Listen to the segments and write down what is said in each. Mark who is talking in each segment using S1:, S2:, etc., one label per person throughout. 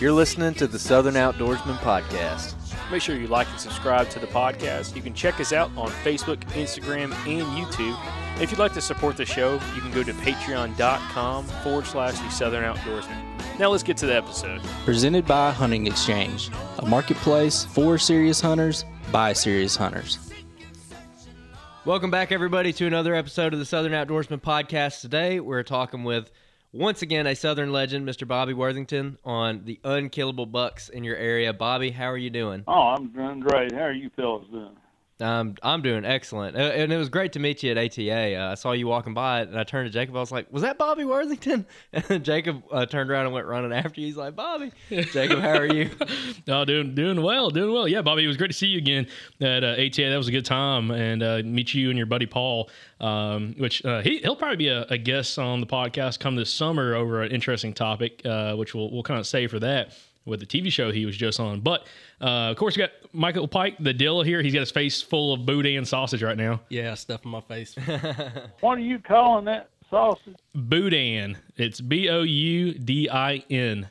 S1: You're listening to the Southern Outdoorsman Podcast.
S2: Make sure you like and subscribe to the podcast. You can check us out on Facebook, Instagram, and YouTube. If you'd like to support the show, you can go to patreon.com forward slash the Southern Outdoorsman. Now let's get to the episode.
S3: Presented by Hunting Exchange, a marketplace for serious hunters by serious hunters.
S1: Welcome back, everybody, to another episode of the Southern Outdoorsman Podcast. Today, we're talking with, once again, a Southern legend, Mr. Bobby Worthington, on the unkillable bucks in your area. Bobby, how are you doing?
S4: Oh, I'm doing great. How are you fellas doing?
S1: Um, I'm doing excellent, Uh, and it was great to meet you at ATA. Uh, I saw you walking by, and I turned to Jacob. I was like, "Was that Bobby Worthington?" And Jacob uh, turned around and went running after you. He's like, "Bobby, Jacob, how are you?"
S2: Oh, doing doing well, doing well. Yeah, Bobby, it was great to see you again at uh, ATA. That was a good time, and uh, meet you and your buddy Paul. Um, which uh, he he'll probably be a, a guest on the podcast come this summer over an interesting topic, which we'll we'll kind of save for that with the TV show he was just on. But uh, of course, we got Michael Pike, the Dilla here. He's got his face full of boudin sausage right now.
S5: Yeah, stuff in my face.
S4: What are you calling that sausage?
S2: Boudin. It's B O U D I N.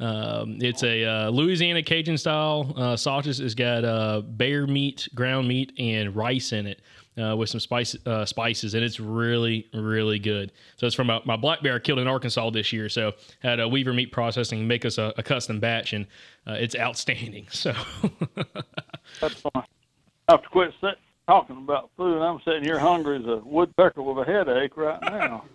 S2: Um, it's a uh, Louisiana Cajun style uh, sausage. It's got uh, bear meat, ground meat, and rice in it uh, with some spice, uh, spices, and it's really, really good. So it's from a, my black bear I killed in Arkansas this year. So had a Weaver Meat Processing make us a, a custom batch, and uh, it's outstanding. So
S4: That's fine. I have to quit sit, talking about food. I'm sitting here hungry as a woodpecker with a headache right now.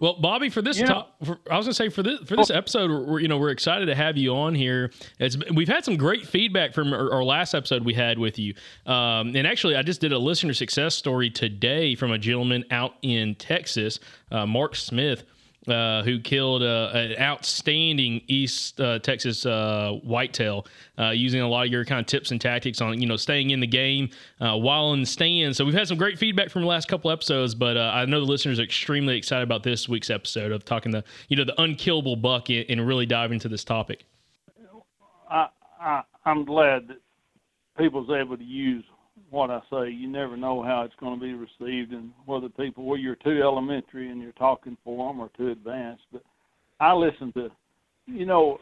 S2: Well, Bobby, for this,
S4: know-
S2: top, for, I was gonna say for this for this episode, we're, you know we're excited to have you on here. It's we've had some great feedback from our, our last episode we had with you, um, and actually, I just did a listener success story today from a gentleman out in Texas, uh, Mark Smith. Uh, who killed uh, an outstanding East uh, Texas uh, whitetail uh, using a lot of your kind of tips and tactics on you know staying in the game uh, while in the stand. So we've had some great feedback from the last couple episodes, but I know the listeners are extremely excited about this week's episode of talking the you know the unkillable buck and and really dive into this topic.
S4: I, I I'm glad that people's able to use what I say. You never know how it's going to be received, and whether people, whether you're too elementary and you're talking for them, or too advanced. But I listen to, you know,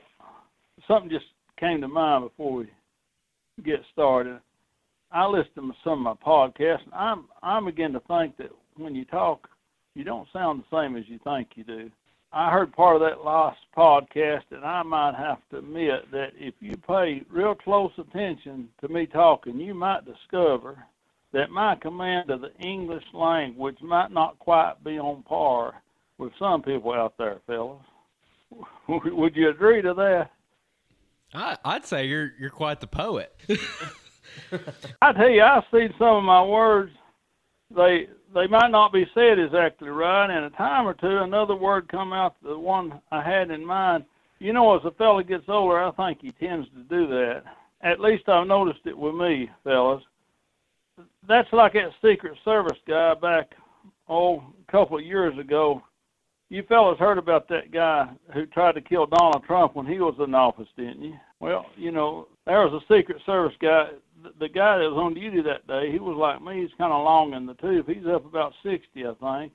S4: something just came to mind before we get started. I listen to some of my podcasts, and I'm I'm beginning to think that when you talk, you don't sound the same as you think you do. I heard part of that last podcast, and I might have to admit that if you pay real close attention to me talking, you might discover that my command of the English language might not quite be on par with some people out there, fellas. Would you agree to that?
S1: I, I'd say you're you're quite the poet.
S4: I tell you, I've seen some of my words. They they might not be said exactly right, and a time or two another word come out the one I had in mind. You know, as a fella gets older, I think he tends to do that. At least I've noticed it with me, fellas. That's like that Secret Service guy back oh a couple of years ago. You fellas heard about that guy who tried to kill Donald Trump when he was in office, didn't you? Well, you know, there was a Secret Service guy. The, guy that was on duty that day, he was like me. He's kind of long in the tooth. He's up about 60, I think.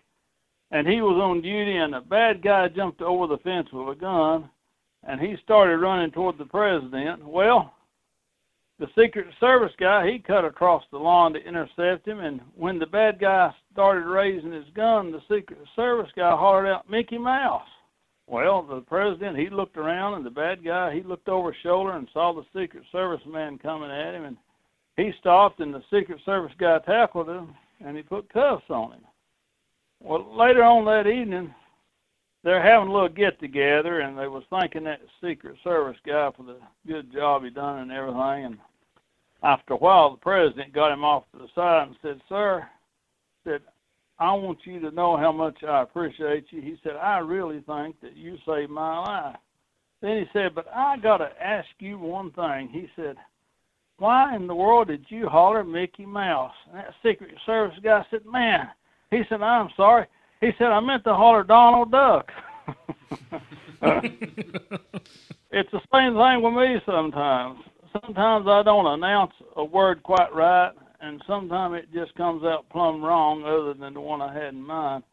S4: And he was on duty, and a bad guy jumped over the fence with a gun, and he started running toward the president. Well, the Secret Service guy, he cut across the lawn to intercept him, and when the bad guy started raising his gun, the Secret Service guy hollered out, Mickey Mouse. Well, the president, he looked around, and the bad guy, he looked over his shoulder and saw the Secret Service man coming at him, and he stopped, and the Secret Service guy tackled him, and he put cuffs on him. Well, later on that evening, they're having a little get together, and they was thanking that Secret Service guy for the good job he done and everything. And after a while, the president got him off to the side and said, "Sir," said, "I want you to know how much I appreciate you." He said, "I really think that you saved my life." Then he said, "But I gotta ask you one thing." He said, "Why in the world did you holler Mickey Mouse?" And that Secret Service guy said, "Man," he said, "I'm sorry." He said, I meant to holler Donald Duck. it's the same thing with me sometimes. Sometimes I don't announce a word quite right, and sometimes it just comes out plumb wrong other than the one I had in mind.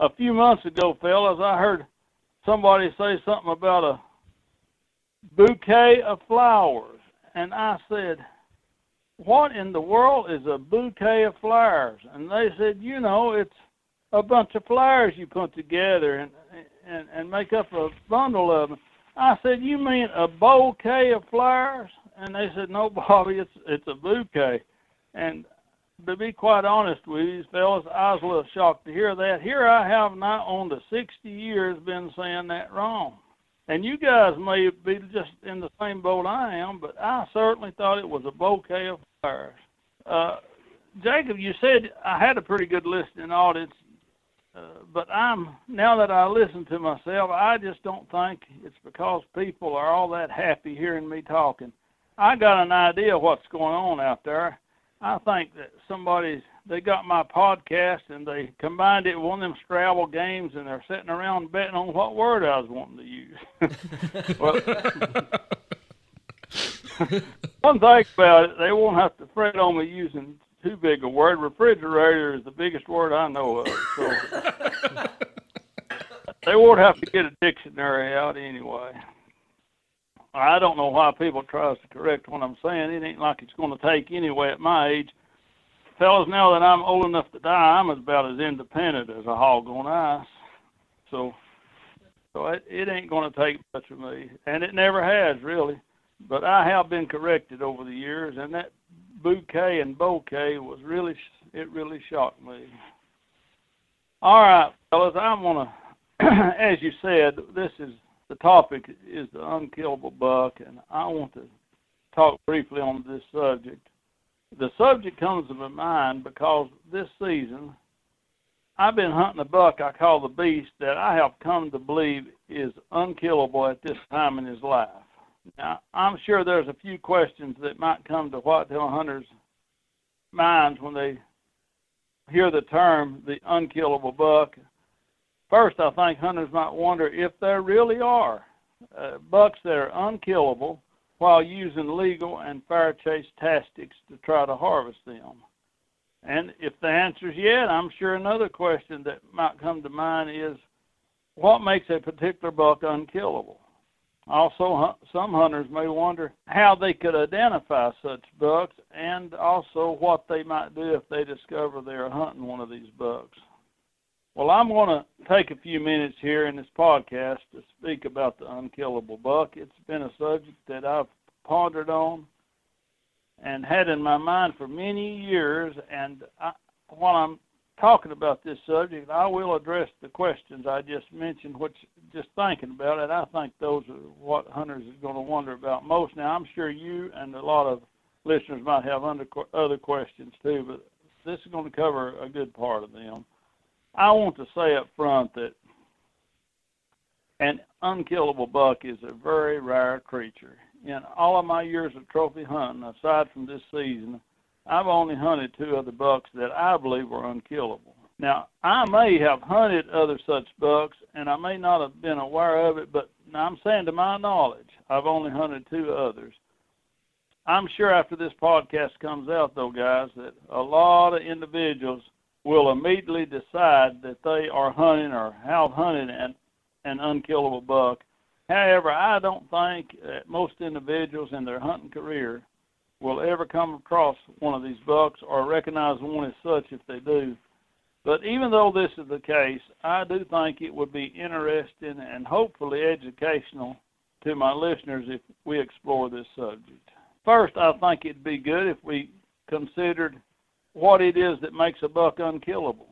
S4: A few months ago, fellas, I heard somebody say something about a bouquet of flowers, and I said, what in the world is a bouquet of flowers? And they said, you know, it's a bunch of flowers you put together and and and make up a bundle of them. I said, "You mean a bouquet of flowers?" And they said, "No, Bobby, it's it's a bouquet." And to be quite honest with you, fellas, I was a little shocked to hear that. Here I have now on the 60 years been saying that wrong. And you guys may be just in the same boat I am, but I certainly thought it was a bouquet of flowers. Uh, Jacob, you said I had a pretty good listening audience uh, but I'm now that I listen to myself, I just don't think it's because people are all that happy hearing me talking. I got an idea what's going on out there. I think that somebody they got my podcast and they combined it with one of them Scrabble games, and they're sitting around betting on what word I was wanting to use. well, one thing about it, they won't have to fret on me using too big a word. Refrigerator is the biggest word I know of, so they won't have to get a dictionary out anyway. I don't know why people tries to correct what I'm saying. It ain't like it's going to take anyway at my age. Fellas, now that I'm old enough to die, I'm about as independent as a hog on ice. So, so it, it ain't going to take much of me, and it never has really. But I have been corrected over the years, and that bouquet and bouquet was really it really shocked me. All right, fellas, I'm gonna as you said, this is the topic is the unkillable buck, and I want to talk briefly on this subject. The subject comes to my mind because this season I've been hunting a buck I call the beast that I have come to believe is unkillable at this time in his life. Now, I'm sure there's a few questions that might come to whitetail hunters' minds when they hear the term the unkillable buck. First, I think hunters might wonder if there really are uh, bucks that are unkillable while using legal and fair chase tactics to try to harvest them. And if the answer is yes, I'm sure another question that might come to mind is what makes a particular buck unkillable? Also, some hunters may wonder how they could identify such bucks and also what they might do if they discover they're hunting one of these bucks. Well, I'm going to take a few minutes here in this podcast to speak about the unkillable buck. It's been a subject that I've pondered on and had in my mind for many years. And I, while I'm talking about this subject, I will address the questions I just mentioned, which just thinking about it, I think those are what hunters are going to wonder about most. Now, I'm sure you and a lot of listeners might have under, other questions too, but this is going to cover a good part of them. I want to say up front that an unkillable buck is a very rare creature in all of my years of trophy hunting, aside from this season, I've only hunted two other bucks that I believe were unkillable. Now, I may have hunted other such bucks, and I may not have been aware of it, but I'm saying to my knowledge, I've only hunted two others. I'm sure after this podcast comes out, though, guys, that a lot of individuals will immediately decide that they are hunting or have hunted an, an unkillable buck However, I don't think that most individuals in their hunting career will ever come across one of these bucks or recognize one as such if they do. But even though this is the case, I do think it would be interesting and hopefully educational to my listeners if we explore this subject. First, I think it'd be good if we considered what it is that makes a buck unkillable.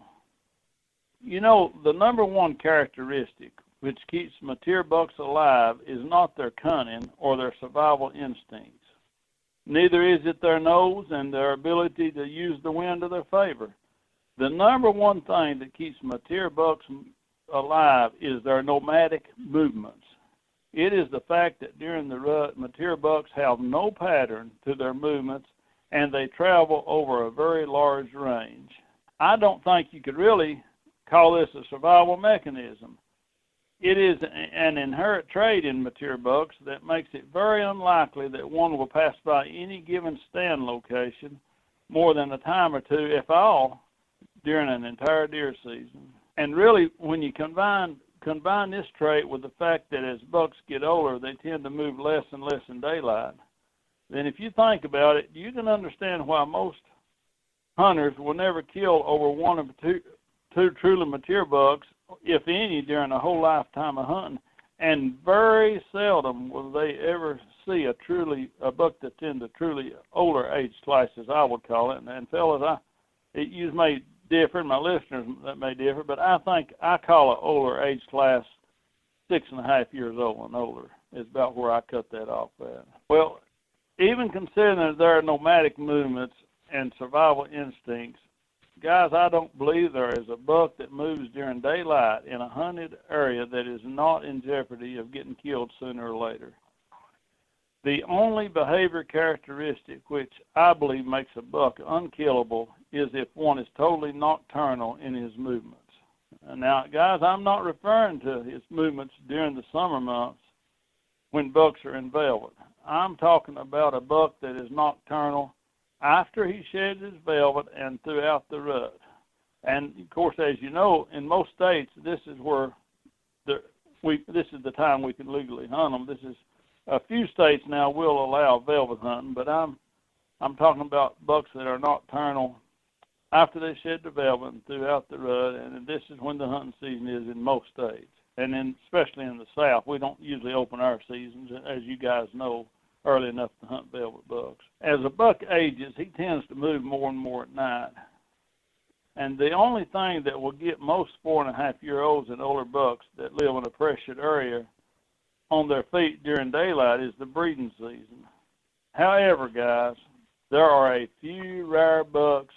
S4: You know, the number one characteristic which keeps mature bucks alive is not their cunning or their survival instincts. Neither is it their nose and their ability to use the wind to their favor. The number one thing that keeps mature bucks alive is their nomadic movements. It is the fact that during the rut, mature bucks have no pattern to their movements and they travel over a very large range. I don't think you could really call this a survival mechanism. It is an inherent trait in mature bucks that makes it very unlikely that one will pass by any given stand location more than a time or two, if all, during an entire deer season. And really, when you combine combine this trait with the fact that as bucks get older, they tend to move less and less in daylight, then if you think about it, you can understand why most hunters will never kill over one or two, two truly mature bucks if any, during a whole lifetime of hunting. And very seldom will they ever see a truly a buck that's in the truly older age class, as I would call it. And, and fellas, I it you may differ, my listeners that may differ, but I think I call an older age class six and a half years old and older is about where I cut that off at. Well, even considering their nomadic movements and survival instincts, Guys, I don't believe there is a buck that moves during daylight in a hunted area that is not in jeopardy of getting killed sooner or later. The only behavior characteristic which I believe makes a buck unkillable is if one is totally nocturnal in his movements. Now, guys, I'm not referring to his movements during the summer months when bucks are in velvet. I'm talking about a buck that is nocturnal after he sheds his velvet and throughout the rut. And of course, as you know, in most states, this is where the we this is the time we can legally hunt them. This is a few states now will allow velvet hunting, but I'm I'm talking about bucks that are nocturnal after they shed the velvet and throughout the rut, and this is when the hunting season is in most states, and then especially in the South, we don't usually open our seasons, as you guys know, early enough to hunt velvet bucks. As a buck ages, he tends to move more and more at night. And the only thing that will get most four and a half year olds and older bucks that live in a pressured area on their feet during daylight is the breeding season. However, guys, there are a few rare bucks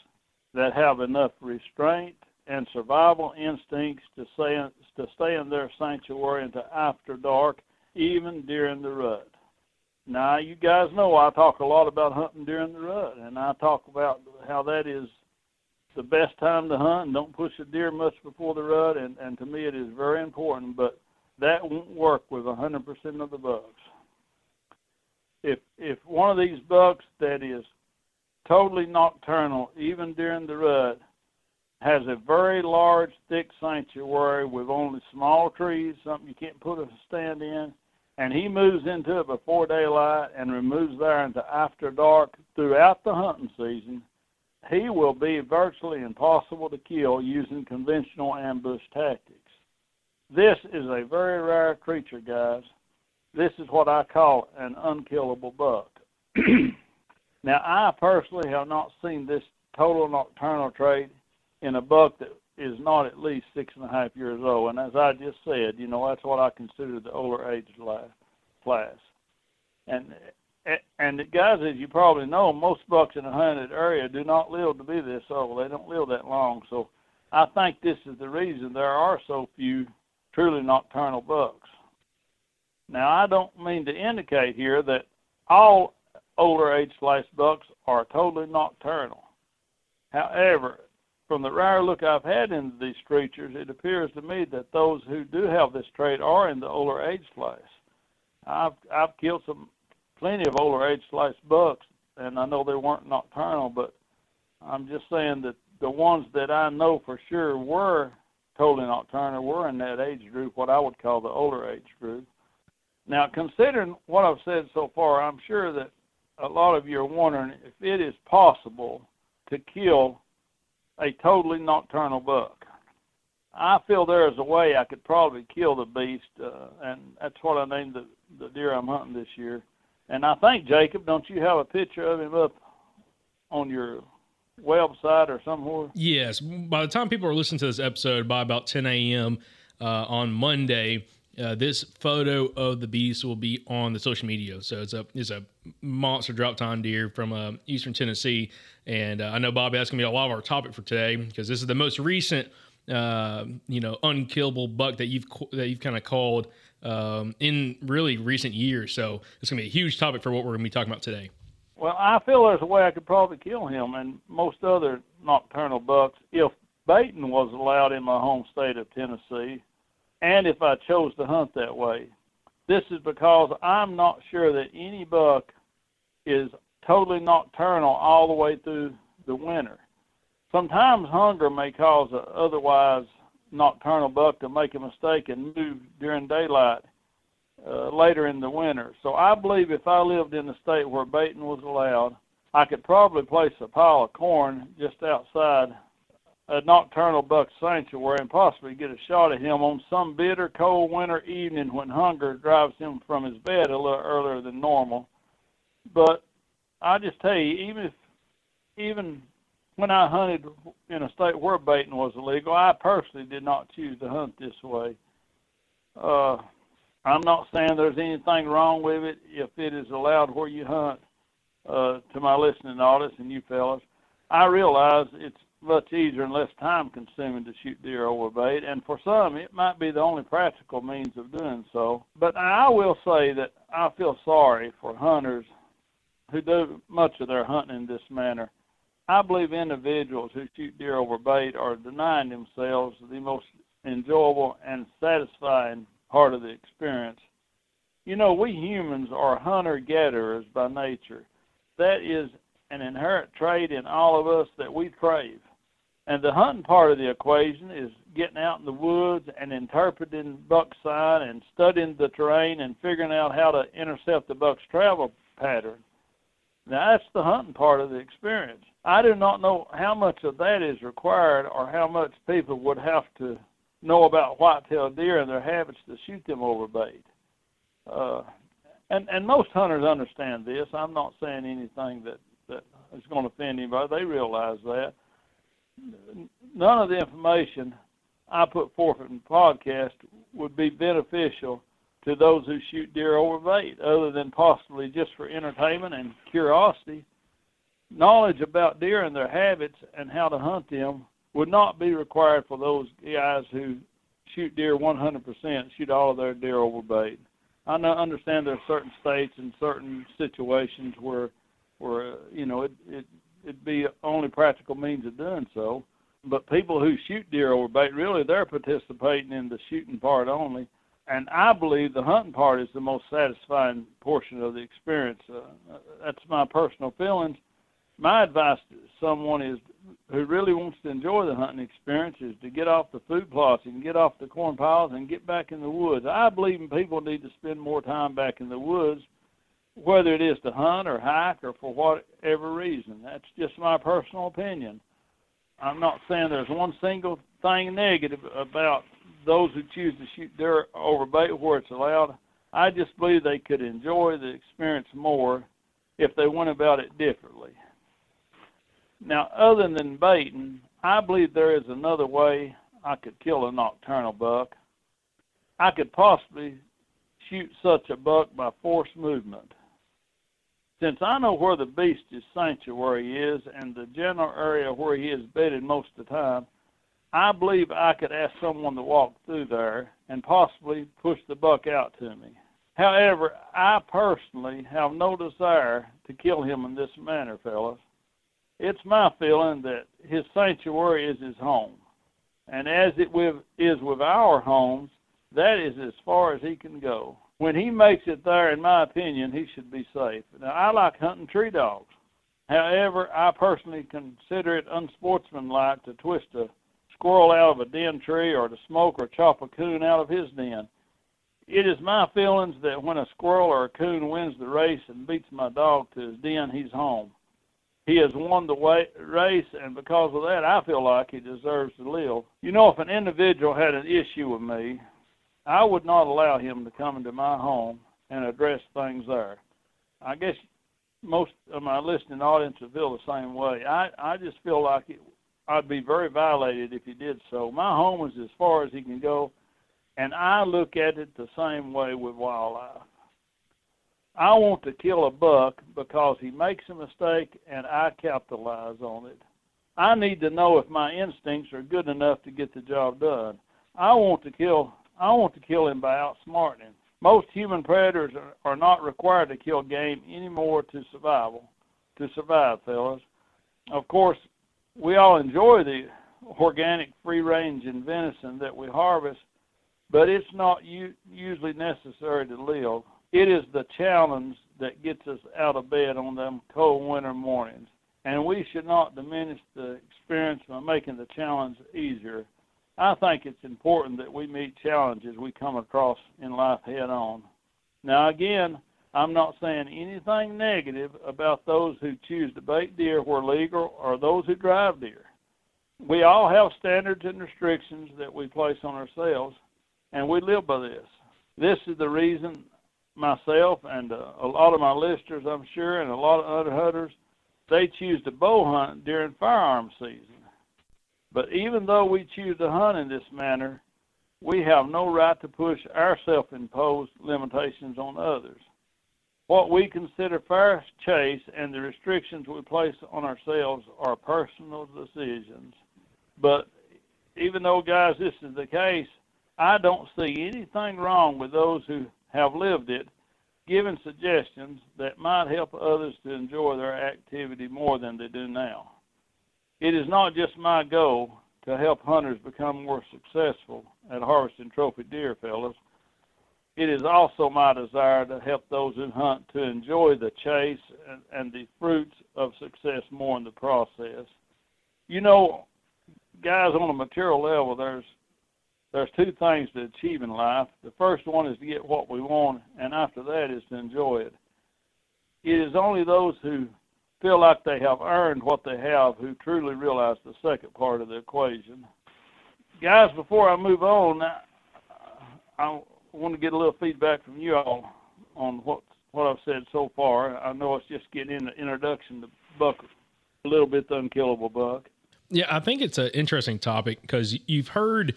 S4: that have enough restraint and survival instincts to stay in, to stay in their sanctuary until after dark, even during the rut. Now, you guys know I talk a lot about hunting during the rut, and I talk about how that is the best time to hunt and don't push a deer much before the rut, and, and to me it is very important, but that won't work with 100% of the bucks. If if one of these bucks that is totally nocturnal, even during the rut, has a very large, thick sanctuary with only small trees, something you can't put a stand in, and he moves into it before daylight and removes there into after dark throughout the hunting season, he will be virtually impossible to kill using conventional ambush tactics. This is a very rare creature, guys. This is what I call an unkillable buck. now, I personally have not seen this total nocturnal trait in a buck that is not at least six and a half years old. And as I just said, you know, that's what I consider the older age class. And and guys, as you probably know, most bucks in a hunted area do not live to be this old. They don't live that long. So I think this is the reason there are so few truly nocturnal bucks. Now, I don't mean to indicate here that all older age slice bucks are totally nocturnal. However, from the rare look I've had into these creatures, it appears to me that those who do have this trait are in the older age slice. I've I've killed some plenty of older age slice bucks, and I know they weren't nocturnal, but I'm just saying that the ones that I know for sure were totally nocturnal were in that age group, what I would call the older age group. Now, considering what I've said so far, I'm sure that a lot of you are wondering if it is possible to kill a totally nocturnal buck. I feel there is a way I could probably kill the beast, uh, and that's what I named the, the deer I'm hunting this year. And I think Jacob, don't you have a picture of him up on your website or somewhere?
S2: Yes. By the time people are listening to this episode, by about 10 a.m. Uh, on Monday, uh, this photo of the beast will be on the social media. So it's a it's a monster drop tine deer from uh, eastern Tennessee, and uh, I know Bobby that's gonna be a lot of our topic for today because this is the most recent uh, you know unkillable buck that you've that you've kind of called um, in really recent years. So it's gonna be a huge topic for what we're gonna be talking about today.
S4: Well, I feel there's a way I could probably kill him and most other nocturnal bucks if baiting was allowed in my home state of Tennessee and if I chose to hunt that way. This is because I'm not sure that any buck is totally nocturnal all the way through the winter. Sometimes hunger may cause a otherwise nocturnal buck to make a mistake and move during daylight uh, later in the winter. So I believe if I lived in a state where baiting was allowed, I could probably place a pile of corn just outside a nocturnal buck sanctuary and possibly get a shot at him on some bitter cold winter evening when hunger drives him from his bed a little earlier than normal. But I just tell you, even if even when I hunted in a state where baiting was illegal, I personally did not choose to hunt this way. Uh, I'm not saying there's anything wrong with it if it is allowed where you hunt. Uh, to my listening audience and you fellas, I realize it's much easier and less time consuming to shoot deer over bait, and for some it might be the only practical means of doing so. But I will say that I feel sorry for hunters who do much of their hunting in this manner. I believe individuals who shoot deer over bait are denying themselves the most enjoyable and satisfying part of the experience. You know, we humans are hunter gatherers by nature. That is an inherent trait in all of us that we crave. And the hunting part of the equation is getting out in the woods and interpreting buck sign and studying the terrain and figuring out how to intercept the buck's travel pattern. Now that's the hunting part of the experience. I do not know how much of that is required or how much people would have to know about white-tailed deer and their habits to shoot them over bait. Uh, and and most hunters understand this. I'm not saying anything that that is going to offend anybody. They realize that. None of the information I put forth in the podcast would be beneficial to those who shoot deer over bait, other than possibly just for entertainment and curiosity. Knowledge about deer and their habits and how to hunt them would not be required for those guys who shoot deer 100%, shoot all of their deer over bait. I understand there are certain states and certain situations where, where uh, you know, it, it it'd be only practical means of doing so. But people who shoot deer over bait, really, they're participating in the shooting part only. And I believe the hunting part is the most satisfying portion of the experience. Uh, that's my personal feelings. My advice to someone is who really wants to enjoy the hunting experience is to get off the food plots and get off the corn piles and get back in the woods. I believe people need to spend more time back in the woods, whether it is to hunt or hike or for whatever reason. That's just my personal opinion. I'm not saying there's one single thing negative about those who choose to shoot deer over bait where it's allowed. I just believe they could enjoy the experience more if they went about it differently. Now, other than baiting, I believe there is another way I could kill a nocturnal buck. I could possibly shoot such a buck by forced movement. Since I know where the beast's sanctuary is and the general area where he is bedded most of the time, I believe I could ask someone to walk through there and possibly push the buck out to me. However, I personally have no desire to kill him in this manner, fellas. It's my feeling that his sanctuary is his home. And as it is with our homes, that is as far as he can go. When he makes it there, in my opinion, he should be safe. Now, I like hunting tree dogs. However, I personally consider it unsportsmanlike to twist a squirrel out of a den tree or to smoke or chop a coon out of his den. It is my feelings that when a squirrel or a coon wins the race and beats my dog to his den, he's home. He has won the race, and because of that, I feel like he deserves to live. You know, if an individual had an issue with me, I would not allow him to come into my home and address things there. I guess most of my listening audience would feel the same way. I, I just feel like it, I'd be very violated if he did so. My home is as far as he can go, and I look at it the same way with wildlife. I want to kill a buck because he makes a mistake and I capitalize on it. I need to know if my instincts are good enough to get the job done. I want to kill I want to kill him by outsmarting him. Most human predators are, are not required to kill game anymore to survival to survive, fellas. Of course, we all enjoy the organic free range and venison that we harvest, but it's not u- usually necessary to live. It is the challenge that gets us out of bed on them cold winter mornings, and we should not diminish the experience by making the challenge easier. I think it's important that we meet challenges we come across in life head on. Now, again, I'm not saying anything negative about those who choose to bait deer where legal or those who drive deer. We all have standards and restrictions that we place on ourselves, and we live by this. This is the reason myself and uh, a lot of my listeners, I'm sure, and a lot of other hunters, they choose to bow hunt during firearm season. But even though we choose to hunt in this manner, we have no right to push our self-imposed limitations on others. What we consider fair chase and the restrictions we place on ourselves are personal decisions. But even though, guys, this is the case, I don't see anything wrong with those who have lived it giving suggestions that might help others to enjoy their activity more than they do now. It is not just my goal to help hunters become more successful at harvesting trophy deer, fellas. It is also my desire to help those who hunt to enjoy the chase and, and the fruits of success more in the process. You know, guys, on a material level, there's there's two things to achieve in life. The first one is to get what we want, and after that is to enjoy it. It is only those who feel like they have earned what they have who truly realize the second part of the equation. Guys, before I move on, I, want to get a little feedback from you all on what what I've said so far. I know it's just getting in the introduction to Buck, a little bit the unkillable Buck.
S2: Yeah, I think it's an interesting topic because you've heard,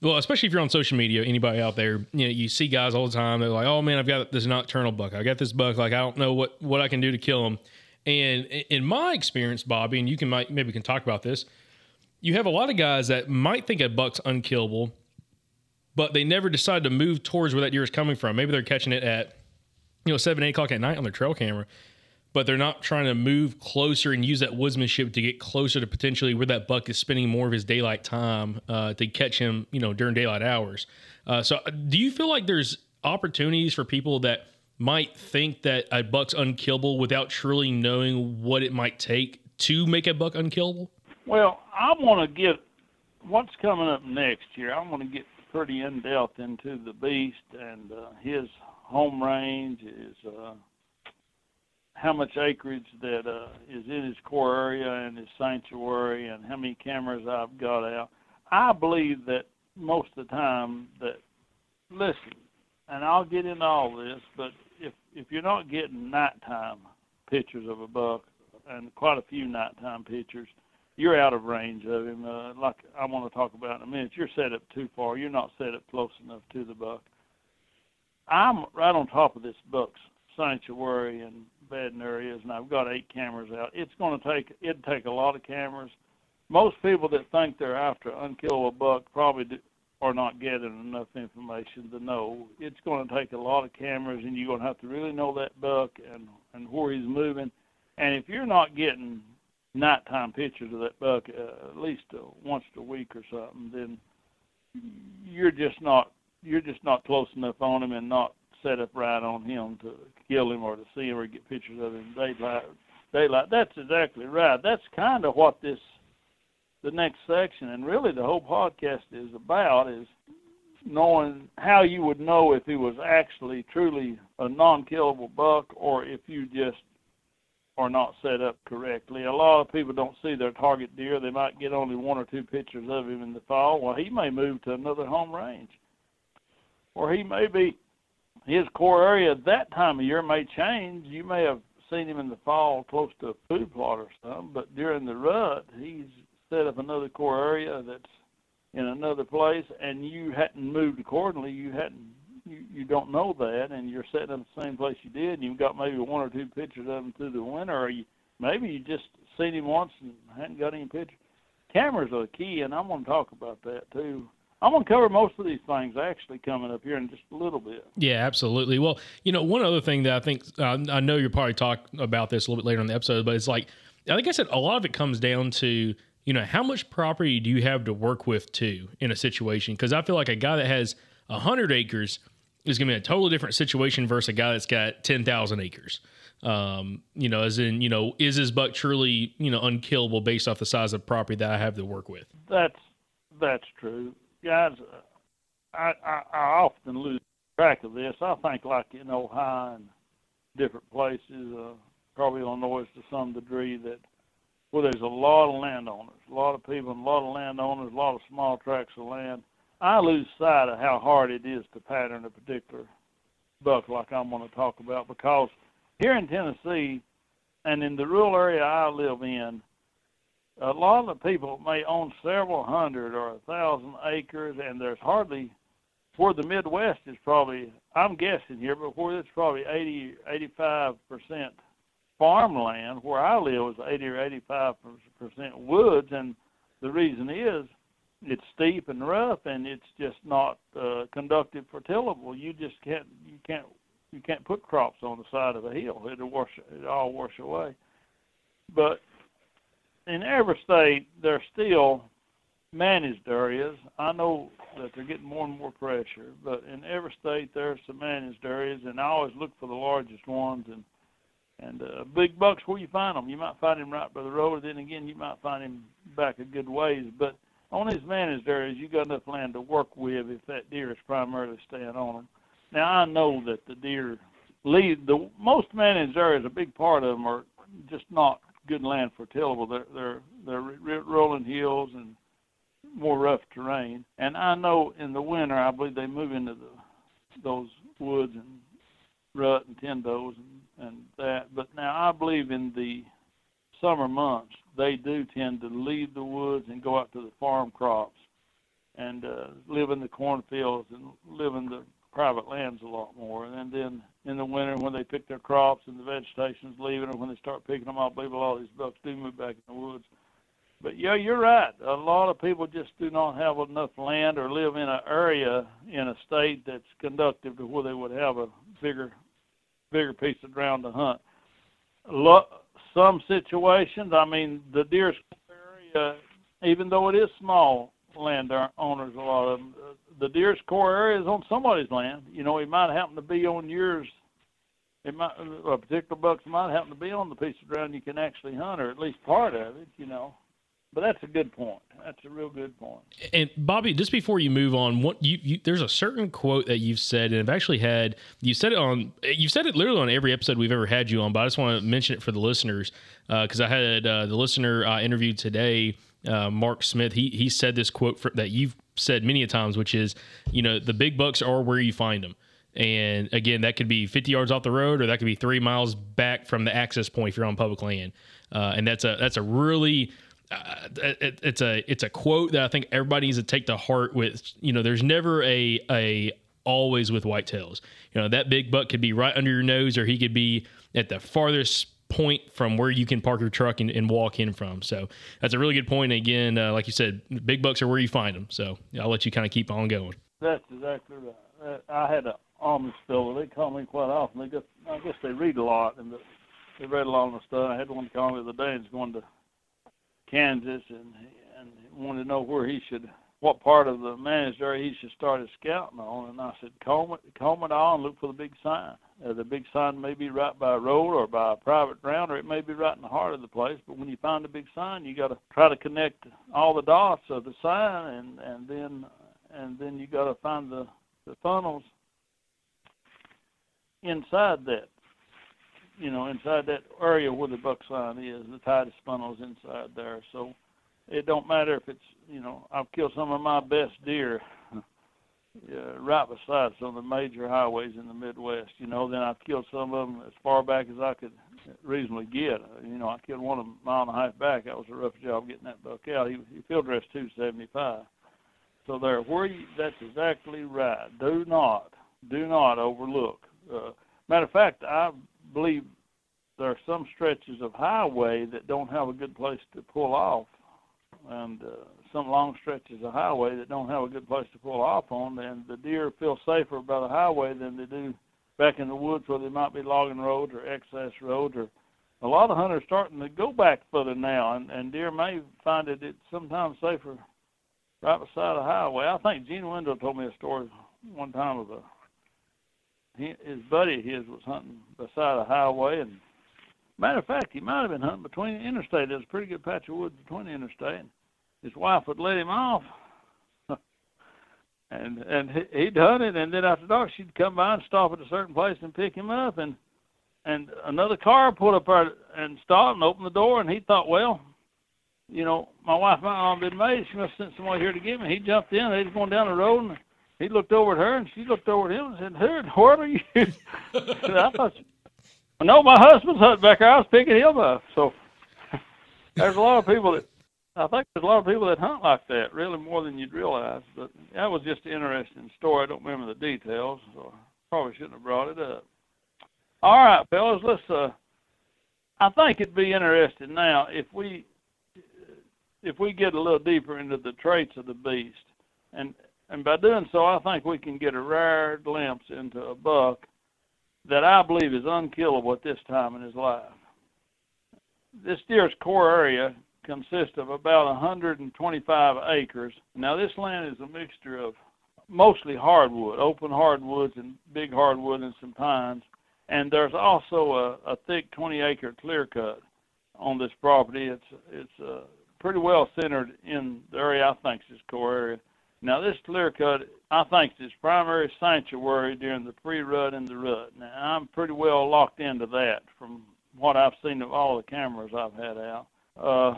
S2: well, especially if you're on social media, anybody out there, you know, you see guys all the time. They're like, "Oh man, I've got this nocturnal buck. I got this buck. Like, I don't know what what I can do to kill him." And in my experience, Bobby, and you can might maybe can talk about this. You have a lot of guys that might think a buck's unkillable, but they never decide to move towards where that deer is coming from. Maybe they're catching it at, you know, seven, eight o'clock at night on their trail camera, but they're not trying to move closer and use that woodsmanship to get closer to potentially where that buck is spending more of his daylight time uh, to catch him, you know, during daylight hours. Uh, so, do you feel like there's opportunities for people that might think that a buck's unkillable without truly knowing what it might take to make a buck unkillable?
S4: Well, I want to get what's coming up next year. I want to get pretty in depth into the beast and uh, his home range, his uh, how much acreage that uh, is in his core area and his sanctuary, and how many cameras I've got out. I believe that most of the time that listen, and I'll get into all this, but if you're not getting nighttime pictures of a buck and quite a few nighttime pictures, you're out of range of him. Uh, like I want to talk about in a minute, you're set up too far. You're not set up close enough to the buck. I'm right on top of this buck's sanctuary and bedding areas, and I've got eight cameras out. It's going to take it'd take a lot of cameras. Most people that think they're after unkillable buck probably do, are not getting enough information to know. It's going to take a lot of cameras, and you're going to have to really know that buck and and where he's moving. And if you're not getting nighttime pictures of that buck uh, at least uh, once a week or something, then you're just not you're just not close enough on him and not set up right on him to kill him or to see him or get pictures of him daylight. Daylight. That's exactly right. That's kind of what this the next section and really the whole podcast is about is knowing how you would know if he was actually truly a non-killable buck or if you just are not set up correctly. A lot of people don't see their target deer. They might get only one or two pictures of him in the fall. Well, he may move to another home range. Or he may be, his core area that time of year may change. You may have seen him in the fall close to a food plot or something, but during the rut, he's set up another core area that's in another place, and you hadn't moved accordingly. You hadn't you, you don't know that, and you're setting in the same place you did, and you've got maybe one or two pictures of him through the winter, or you maybe you just seen him once and hadn't got any pictures. Cameras are key, and I'm going to talk about that too. I'm going to cover most of these things actually coming up here in just a little bit.
S2: Yeah, absolutely. Well, you know, one other thing that I think uh, I know you'll probably talk about this a little bit later in the episode, but it's like I think I said a lot of it comes down to you know how much property do you have to work with too in a situation? Because I feel like a guy that has hundred acres is going to be a totally different situation versus a guy that's got ten thousand acres. Um, you know, as in, you know, is his buck truly, you know, unkillable based off the size of property that I have to work with?
S4: That's that's true, guys. I, I I often lose track of this. I think like in Ohio and different places, uh, probably Illinois to some degree, that well, there's a lot of landowners, a lot of people, and a lot of landowners, a lot of small tracts of land. I lose sight of how hard it is to pattern a particular buck like I'm going to talk about because here in Tennessee and in the rural area I live in, a lot of people may own several hundred or a thousand acres, and there's hardly where the Midwest is probably I'm guessing here, but where it's probably 80, 85 percent farmland. Where I live is 80 or 85 percent woods, and the reason is it's steep and rough, and it's just not uh, conductive for tillable. You just can't you can't you can't put crops on the side of a hill. It'll wash it all wash away. But in every state, there's still managed areas. I know that they're getting more and more pressure, but in every state there's some managed areas, and I always look for the largest ones. And and uh, big bucks, where you find them, you might find him right by the road. Then again, you might find him back a good ways. But on these managed areas, you got enough land to work with if that deer is primarily staying on them. Now I know that the deer leave the most managed areas. A big part of them are just not good land for tillable. They're they're they're rolling hills and more rough terrain. And I know in the winter, I believe they move into the those woods and rut and tendos and and that. But now I believe in the summer months they do tend to leave the woods and go out to the farm crops and uh, live in the cornfields and live in the private lands a lot more. And then in the winter, when they pick their crops and the vegetation's leaving, or when they start picking them, I believe a lot of these bucks do move back in the woods. But yeah, you're right. A lot of people just do not have enough land or live in an area in a state that's conductive to where they would have a bigger, bigger piece of ground to hunt. Lo- some situations, I mean, the deer area, even though it is small land owners, a lot of them, uh, the deer's core area is on somebody's land. You know, it might happen to be on yours. It might a particular buck might happen to be on the piece of ground you can actually hunt, or at least part of it. You know, but that's a good point. That's a real good point.
S2: And Bobby, just before you move on, what you, you there's a certain quote that you've said, and I've actually had you said it on you've said it literally on every episode we've ever had you on, but I just want to mention it for the listeners because I had uh, the listener I interviewed today, uh, Mark Smith. He he said this quote for, that you've said many a times, which is, you know, the big bucks are where you find them. And again, that could be 50 yards off the road, or that could be three miles back from the access point if you're on public land. Uh, and that's a that's a really uh, it, it's a it's a quote that I think everybody needs to take to heart. With you know, there's never a a always with whitetails. You know, that big buck could be right under your nose, or he could be at the farthest point from where you can park your truck and, and walk in from. So that's a really good point. Again, uh, like you said, big bucks are where you find them. So I'll let you kind of keep on going.
S4: That's exactly right. Uh, I had an Amish fella. They call me quite often. They just, I guess they read a lot, and they read a lot of the stuff. I had one call me the other day. He's going to Kansas, and and wanted to know where he should, what part of the managed he should start his scouting on. And I said, comb it, comb it and look for the big sign. Uh, the big sign may be right by a road or by a private ground, or it may be right in the heart of the place. But when you find a big sign, you got to try to connect all the dots of the sign, and and then and then you got to find the the funnels inside that you know, inside that area where the buck sign is, the tightest funnels inside there. So it don't matter if it's, you know, I've killed some of my best deer uh, right beside some of the major highways in the Midwest. You know, then I've killed some of them as far back as I could reasonably get. You know, I killed one of them a mile and a half back. That was a rough job getting that buck out. He, he field dressed 275. So there, where you, that's exactly right. Do not, do not overlook. Uh, matter of fact, I believe there are some stretches of highway that don't have a good place to pull off, and uh, some long stretches of highway that don't have a good place to pull off on. And the deer feel safer by the highway than they do back in the woods where there might be logging roads or excess roads. Or a lot of hunters starting to go back further now, and, and deer may find it it's sometimes safer right beside a highway. I think Gene Wensel told me a story one time of a he, his buddy of his was hunting beside a highway, and matter of fact, he might have been hunting between the interstate. There's a pretty good patch of woods between the interstate. And his wife would let him off, and and he- he'd hunt it, and then after dark she'd come by and stop at a certain place and pick him up, and and another car pulled up there and stopped and opened the door, and he thought, well, you know, my wife might not have been made. She must have sent somebody here to get me. He jumped in. They was going down the road, and he looked over at her, and she looked over at him and said, "Who? What are you?" I thought, "No, my husband's hunting back there. I was picking him up." So there's a lot of people that I think there's a lot of people that hunt like that, really more than you'd realize. But that was just an interesting story. I don't remember the details, so probably shouldn't have brought it up. All right, fellas, let's. Uh, I think it'd be interesting now if we if we get a little deeper into the traits of the beast, and and by doing so, I think we can get a rare glimpse into a buck that I believe is unkillable at this time in his life. This deer's core area consists of about 125 acres. Now, this land is a mixture of mostly hardwood, open hardwoods and big hardwood and some pines. And there's also a, a thick 20 acre clear cut on this property. It's it's uh, pretty well centered in the area I think is his core area. Now this clear cut I think is primary sanctuary during the pre-rut and the rut. Now I'm pretty well locked into that from what I've seen of all the cameras I've had out. Uh,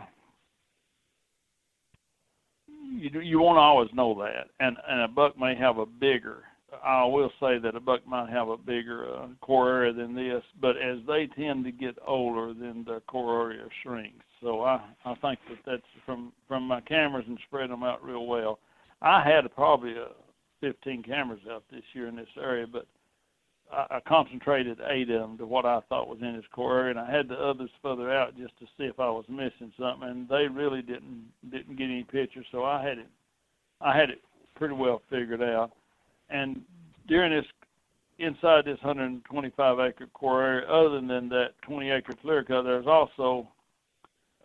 S4: you you won't always know that, and and a buck may have a bigger I will say that a buck might have a bigger uh, core area than this, but as they tend to get older, then the core area shrinks. So I I think that that's from from my cameras and spread them out real well. I had probably uh, 15 cameras out this year in this area, but I, I concentrated eight of them to what I thought was in his core area, and I had the others further out just to see if I was missing something, and they really didn't didn't get any pictures. So I had it I had it pretty well figured out. And during this inside this 125 acre core area, other than that 20 acre clear cut, there's also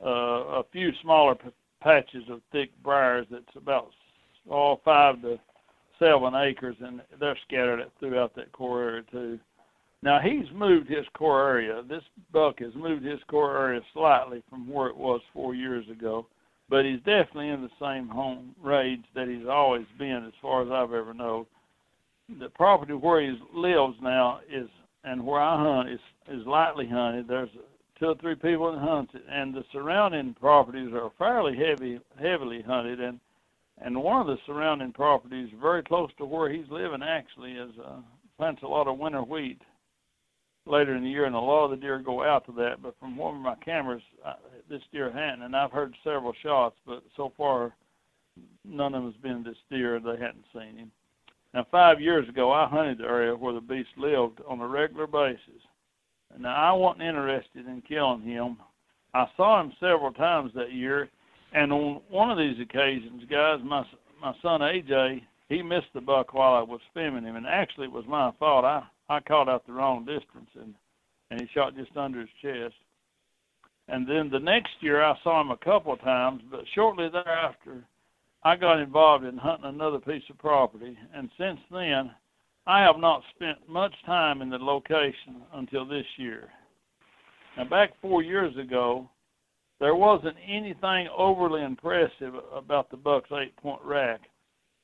S4: uh, a few smaller p- patches of thick briars that's about all five to seven acres, and they're scattered throughout that core area too. Now he's moved his core area. This buck has moved his core area slightly from where it was four years ago, but he's definitely in the same home range that he's always been, as far as I've ever known. The property where he lives now is, and where I hunt is is lightly hunted. There's two or three people that hunt it, and the surrounding properties are fairly heavy, heavily hunted, and and one of the surrounding properties, very close to where he's living, actually is uh, plants a lot of winter wheat later in the year, and a lot of the deer go out to that. But from one of my cameras, uh, this deer hadn't, and I've heard several shots, but so far none of them has been this deer. They hadn't seen him. Now, five years ago, I hunted the area where the beast lived on a regular basis. Now, I wasn't interested in killing him. I saw him several times that year, and on one of these occasions, guys, my my son AJ, he missed the buck while I was filming him, and actually it was my fault. I I caught out the wrong distance, and and he shot just under his chest. And then the next year, I saw him a couple of times, but shortly thereafter, I got involved in hunting another piece of property, and since then, I have not spent much time in the location until this year. Now, back four years ago, there wasn't anything overly impressive about the Buck's eight point rack,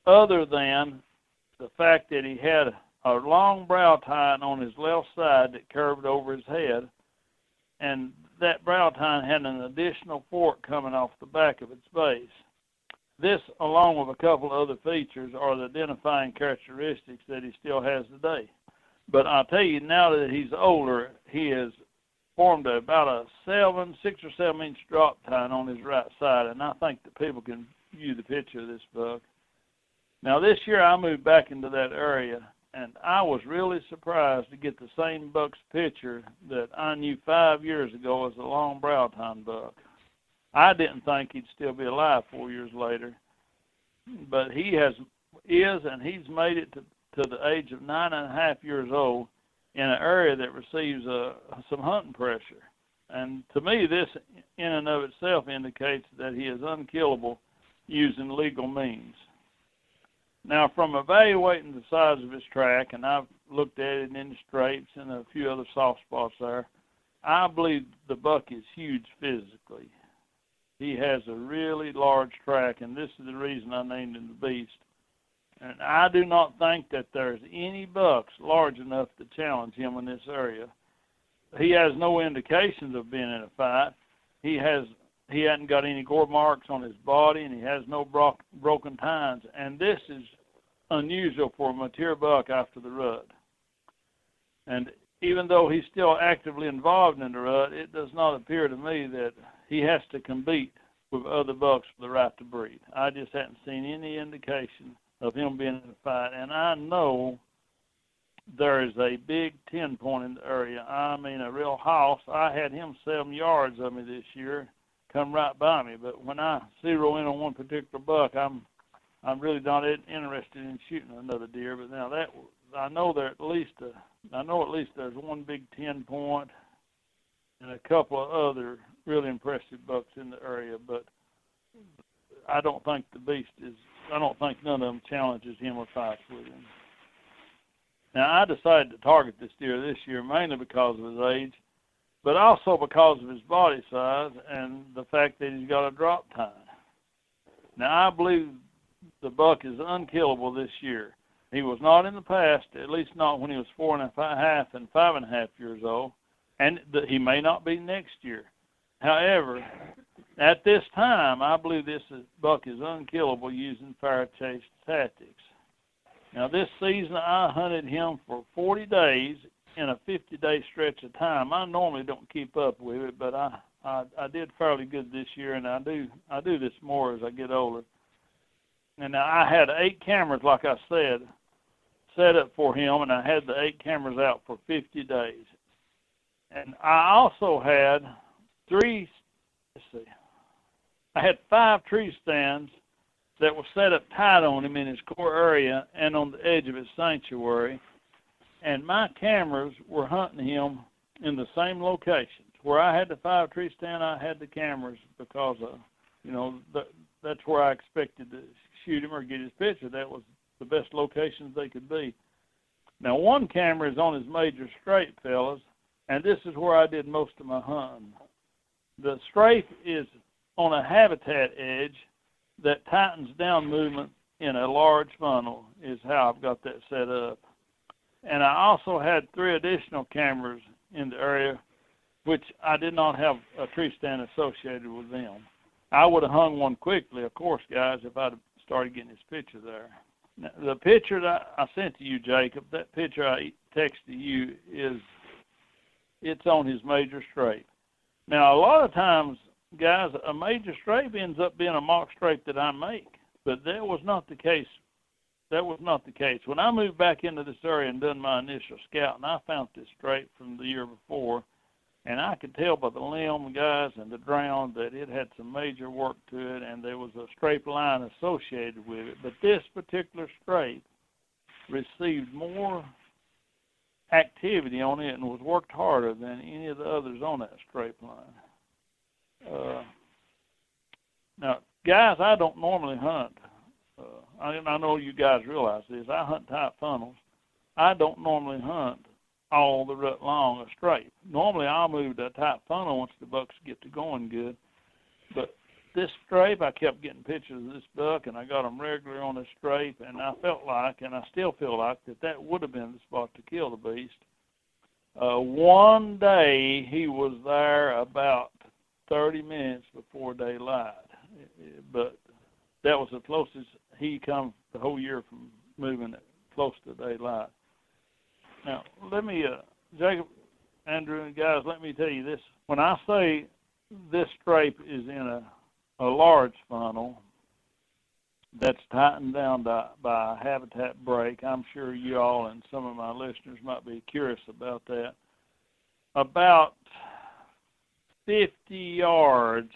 S4: other than the fact that he had a long brow tine on his left side that curved over his head, and that brow tine had an additional fork coming off the back of its base. This, along with a couple of other features, are the identifying characteristics that he still has today. But I'll tell you, now that he's older, he has formed about a seven, six or seven inch drop tine on his right side, and I think that people can view the picture of this buck. Now this year I moved back into that area, and I was really surprised to get the same buck's picture that I knew five years ago as a long brow tine buck. I didn't think he'd still be alive four years later, but he has is and he's made it to to the age of nine and a half years old in an area that receives uh, some hunting pressure. And to me, this in and of itself indicates that he is unkillable using legal means. Now, from evaluating the size of his track, and I've looked at it in the straights and a few other soft spots there, I believe the buck is huge physically. He has a really large track, and this is the reason I named him the Beast. And I do not think that there's any bucks large enough to challenge him in this area. He has no indications of being in a fight. He has he hadn't got any gore marks on his body, and he has no bro- broken tines. And this is unusual for a mature buck after the rut. And even though he's still actively involved in the rut, it does not appear to me that he has to compete with other bucks for the right to breed. I just haven't seen any indication of him being in a fight, and I know there is a big ten point in the area. I mean, a real house. I had him seven yards of me this year, come right by me. But when I zero in on one particular buck, I'm I'm really not interested in shooting another deer. But now that I know there at least a, I know at least there's one big ten point and a couple of other really impressive bucks in the area. But I don't think the beast is. I don't think none of them challenges him or fights with him. Now I decided to target this deer this year mainly because of his age, but also because of his body size and the fact that he's got a drop tine. Now I believe the buck is unkillable this year. He was not in the past, at least not when he was four and a half and five and a half years old, and he may not be next year. However, at this time, I believe this is, buck is unkillable using fair chase tactics. Now this season I hunted him for 40 days in a 50 day stretch of time. I normally don't keep up with it, but I, I I did fairly good this year, and I do I do this more as I get older. And I had eight cameras, like I said, set up for him, and I had the eight cameras out for 50 days. And I also had three. Let's see. I had five tree stands that were set up tight on him in his core area and on the edge of his sanctuary. And my cameras were hunting him in the same locations. Where I had the five tree stand, I had the cameras because, uh, you know, th- that's where I expected to shoot him or get his picture. That was the best locations they could be. Now, one camera is on his major scrape, fellas, and this is where I did most of my hunting. The scrape is on a habitat edge that tightens down movement in a large funnel is how I've got that set up. And I also had three additional cameras in the area, which I did not have a tree stand associated with them. I would have hung one quickly, of course, guys, if I'd started getting his picture there. Now, the picture that I sent to you, Jacob, that picture I texted you is it's on his major scrape. Now, a lot of times guys, a major scrape ends up being a mock scrape that I make, but that was not the case. That was not the case. When I moved back into this area and done my initial scout, and I found this scrape from the year before, and I could tell by the limb, guys, and the drown that it had some major work to it, and there was a scrape line associated with it. But this particular scrape received more activity on it and was worked harder than any of the others on that scrape line. Uh, now, guys, I don't normally hunt. Uh, I, I know you guys realize this. I hunt tight funnels. I don't normally hunt all the rut long a scrape. Normally, I'll move to a tight funnel once the bucks get to going good. But this scrape, I kept getting pictures of this buck, and I got them regularly on this scrape, and I felt like, and I still feel like, that that would have been the spot to kill the beast. Uh, one day, he was there about 30 minutes before daylight, but that was the closest he come the whole year from moving it close to daylight. Now, let me, uh, Jacob, Andrew, and guys, let me tell you this. When I say this scrape is in a, a large funnel that's tightened down by, by a habitat break, I'm sure you all and some of my listeners might be curious about that. About 50 yards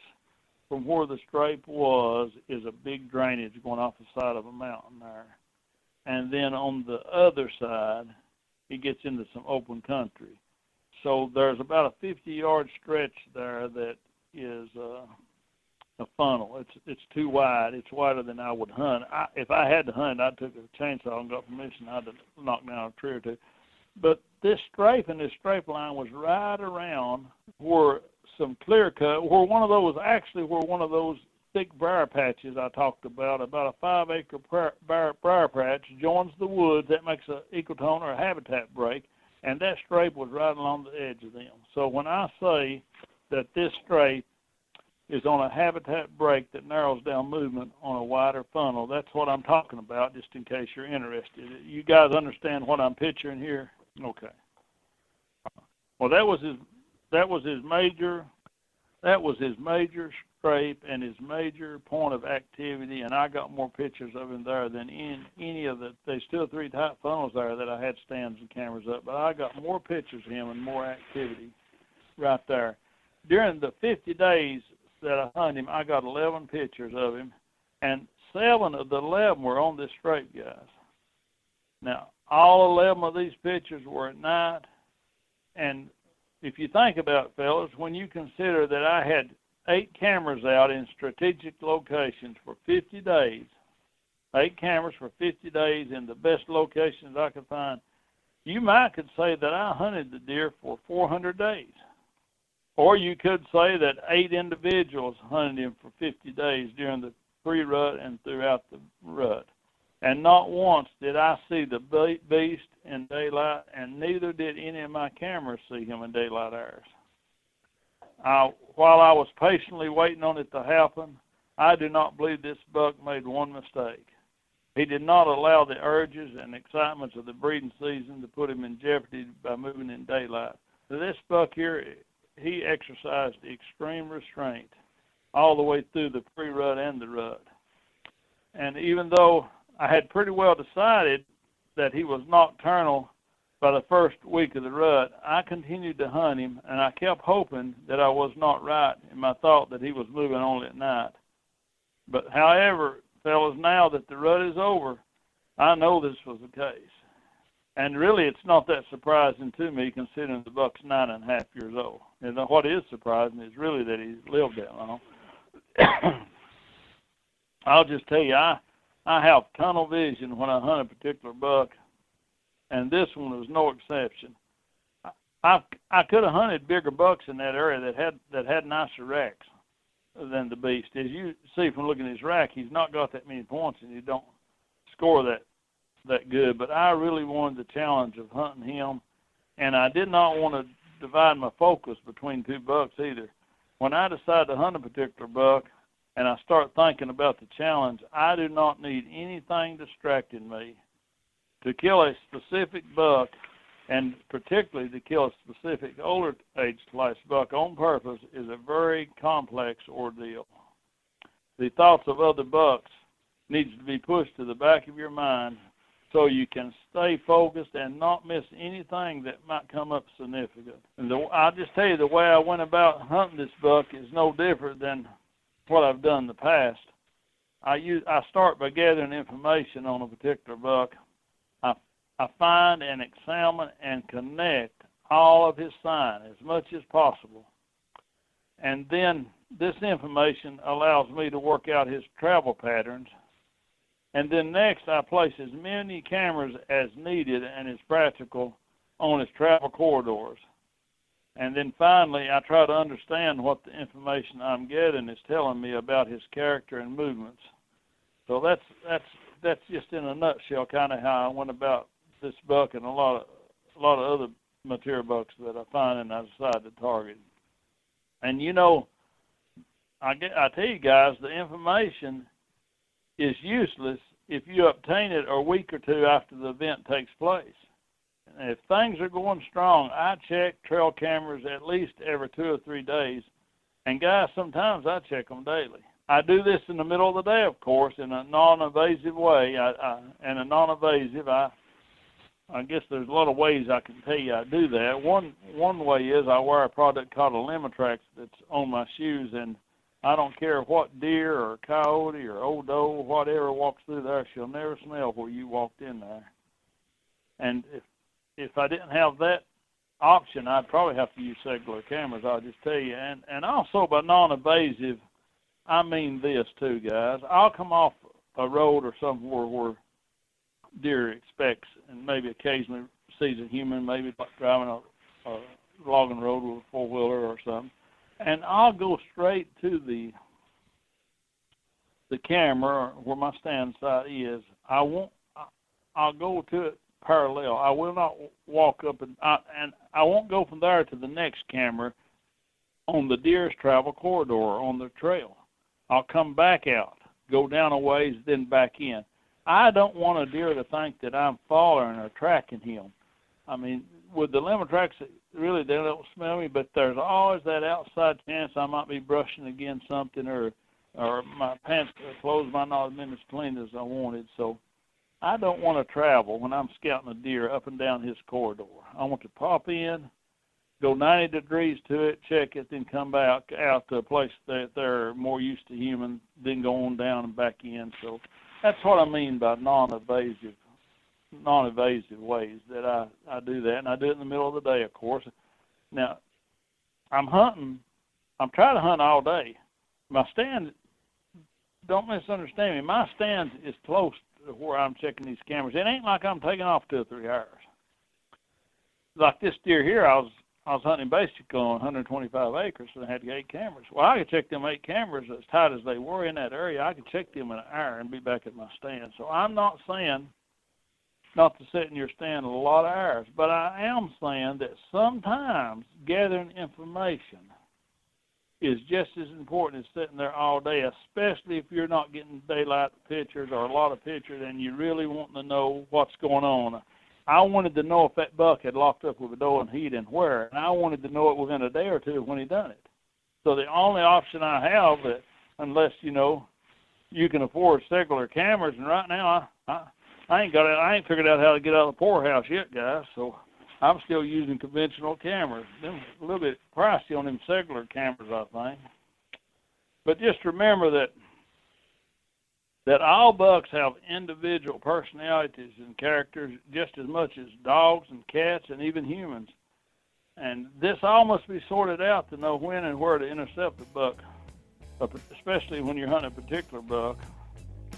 S4: from where the scrape was is a big drainage going off the side of a mountain there. And then on the other side, it gets into some open country. So there's about a 50 yard stretch there that is uh, a funnel. It's it's too wide. It's wider than I would hunt. I, if I had to hunt, I took a chainsaw and got permission. I'd knocked down a tree or two. But this scrape and this scrape line was right around where some clear cut, where one of those actually where one of those thick briar patches I talked about, about a five acre briar, briar, briar patch joins the woods. That makes a ecotone or a habitat break, and that scrape was right along the edge of them. So when I say that this scrape is on a habitat break that narrows down movement on a wider funnel, that's what I'm talking about. Just in case you're interested, you guys understand what I'm picturing here? Okay. Well, that was his. That was his major. That was his major scrape and his major point of activity, and I got more pictures of him there than in any of the. There's still three tight funnels there that I had stands and cameras up, but I got more pictures of him and more activity right there. During the 50 days that I hunted him, I got 11 pictures of him, and seven of the 11 were on this scrape guys. Now, all 11 of these pictures were at night, and if you think about it, fellas, when you consider that I had eight cameras out in strategic locations for 50 days, eight cameras for 50 days in the best locations I could find, you might could say that I hunted the deer for 400 days. Or you could say that eight individuals hunted him for 50 days during the pre-rut and throughout the rut. And not once did I see the beast in daylight, and neither did any of my cameras see him in daylight hours. I, while I was patiently waiting on it to happen, I do not believe this buck made one mistake. He did not allow the urges and excitements of the breeding season to put him in jeopardy by moving in daylight. This buck here, he exercised extreme restraint all the way through the pre-rut and the rut. And even though I had pretty well decided that he was nocturnal by the first week of the rut, I continued to hunt him, and I kept hoping that I was not right in my thought that he was moving only at night. But however, fellas, now that the rut is over, I know this was the case. And really, it's not that surprising to me, considering the buck's nine and a half years old. And what is surprising is really that he's lived that long. I'll just tell you, I I have tunnel vision when I hunt a particular buck, and this one was no exception. I I, could have hunted bigger bucks in that area that had that had nicer racks than the beast. As you see from looking at his rack, he's not got that many points, and he don't score that that good. But I really wanted the challenge of hunting him, and I did not want to divide my focus between two bucks either. When I decide to hunt a particular buck, and I start thinking about the challenge, I do not need anything distracting me. To kill a specific buck, and particularly to kill a specific older age slice buck on purpose, is a very complex ordeal. The thoughts of other bucks needs to be pushed to the back of your mind so you can stay focused and not miss anything that might come up significant. And the, I'll just tell you the way I went about hunting this buck is no different than what I've done in the past. I use I start by gathering information on a particular buck. I I find and examine and connect all of his sign as much as possible. And then this information allows me to work out his travel patterns. And then next I place as many cameras as needed and as practical on his travel corridors. And then finally, I try to understand what the information I'm getting is telling me about his character and movements. So that's that's that's just in a nutshell kind of how I went about this buck and a lot of a lot of other material bucks that I find and I decide to target. And you know, I get I tell you guys, the information is useless if you obtain it a week or two after the event takes place if things are going strong, I check trail cameras at least every two or three days. And guys, sometimes I check them daily. I do this in the middle of the day, of course, in a non-invasive way. I, I and a non-invasive, I I guess there's a lot of ways I can tell you I do that. One one way is I wear a product called a Limatrax that's on my shoes, and I don't care what deer or coyote or old doe, whatever walks through there, she'll never smell where you walked in there. And if if I didn't have that option, I'd probably have to use cellular cameras. I'll just tell you, and and also by non-invasive, I mean this too, guys. I'll come off a road or somewhere where deer expects and maybe occasionally sees a human, maybe driving a, a logging road with a four wheeler or something, and I'll go straight to the the camera where my stand site is. I won't. I'll go to it parallel. I will not walk up and I, and I won't go from there to the next camera on the deer's travel corridor on the trail. I'll come back out, go down a ways, then back in. I don't want a deer to think that I'm following or tracking him. I mean, with the Limatrax, really they don't smell me, but there's always that outside chance I might be brushing against something or or my pants clothes might not have been as clean as I wanted. So I don't want to travel when I'm scouting a deer up and down his corridor. I want to pop in, go 90 degrees to it, check it, then come back out to a place that they're more used to human, then go on down and back in. So that's what I mean by non-invasive, non-invasive ways that I I do that, and I do it in the middle of the day, of course. Now, I'm hunting. I'm trying to hunt all day. My stand. Don't misunderstand me. My stand is close where I'm checking these cameras. It ain't like I'm taking off two or three hours. Like this deer here, I was I was hunting basically on 125 acres, and I had eight cameras. Well, I could check them eight cameras as tight as they were in that area. I could check them in an hour and be back at my stand. So I'm not saying not to sit in your stand a lot of hours, but I am saying that sometimes gathering information is just as important as sitting there all day, especially if you're not getting daylight pictures or a lot of pictures and you really want to know what's going on. I wanted to know if that buck had locked up with a doe and heat and where, and I wanted to know it within a day or two when he done it. So the only option I have, that, unless you know you can afford cellular cameras, and right now I, I I ain't got it. I ain't figured out how to get out of the poorhouse yet, guys. So I'm still using conventional cameras. Them a little bit pricey on them cellular cameras, I think. But just remember that that all bucks have individual personalities and characters just as much as dogs and cats and even humans. And this all must be sorted out to know when and where to intercept a buck, especially when you're hunting a particular buck.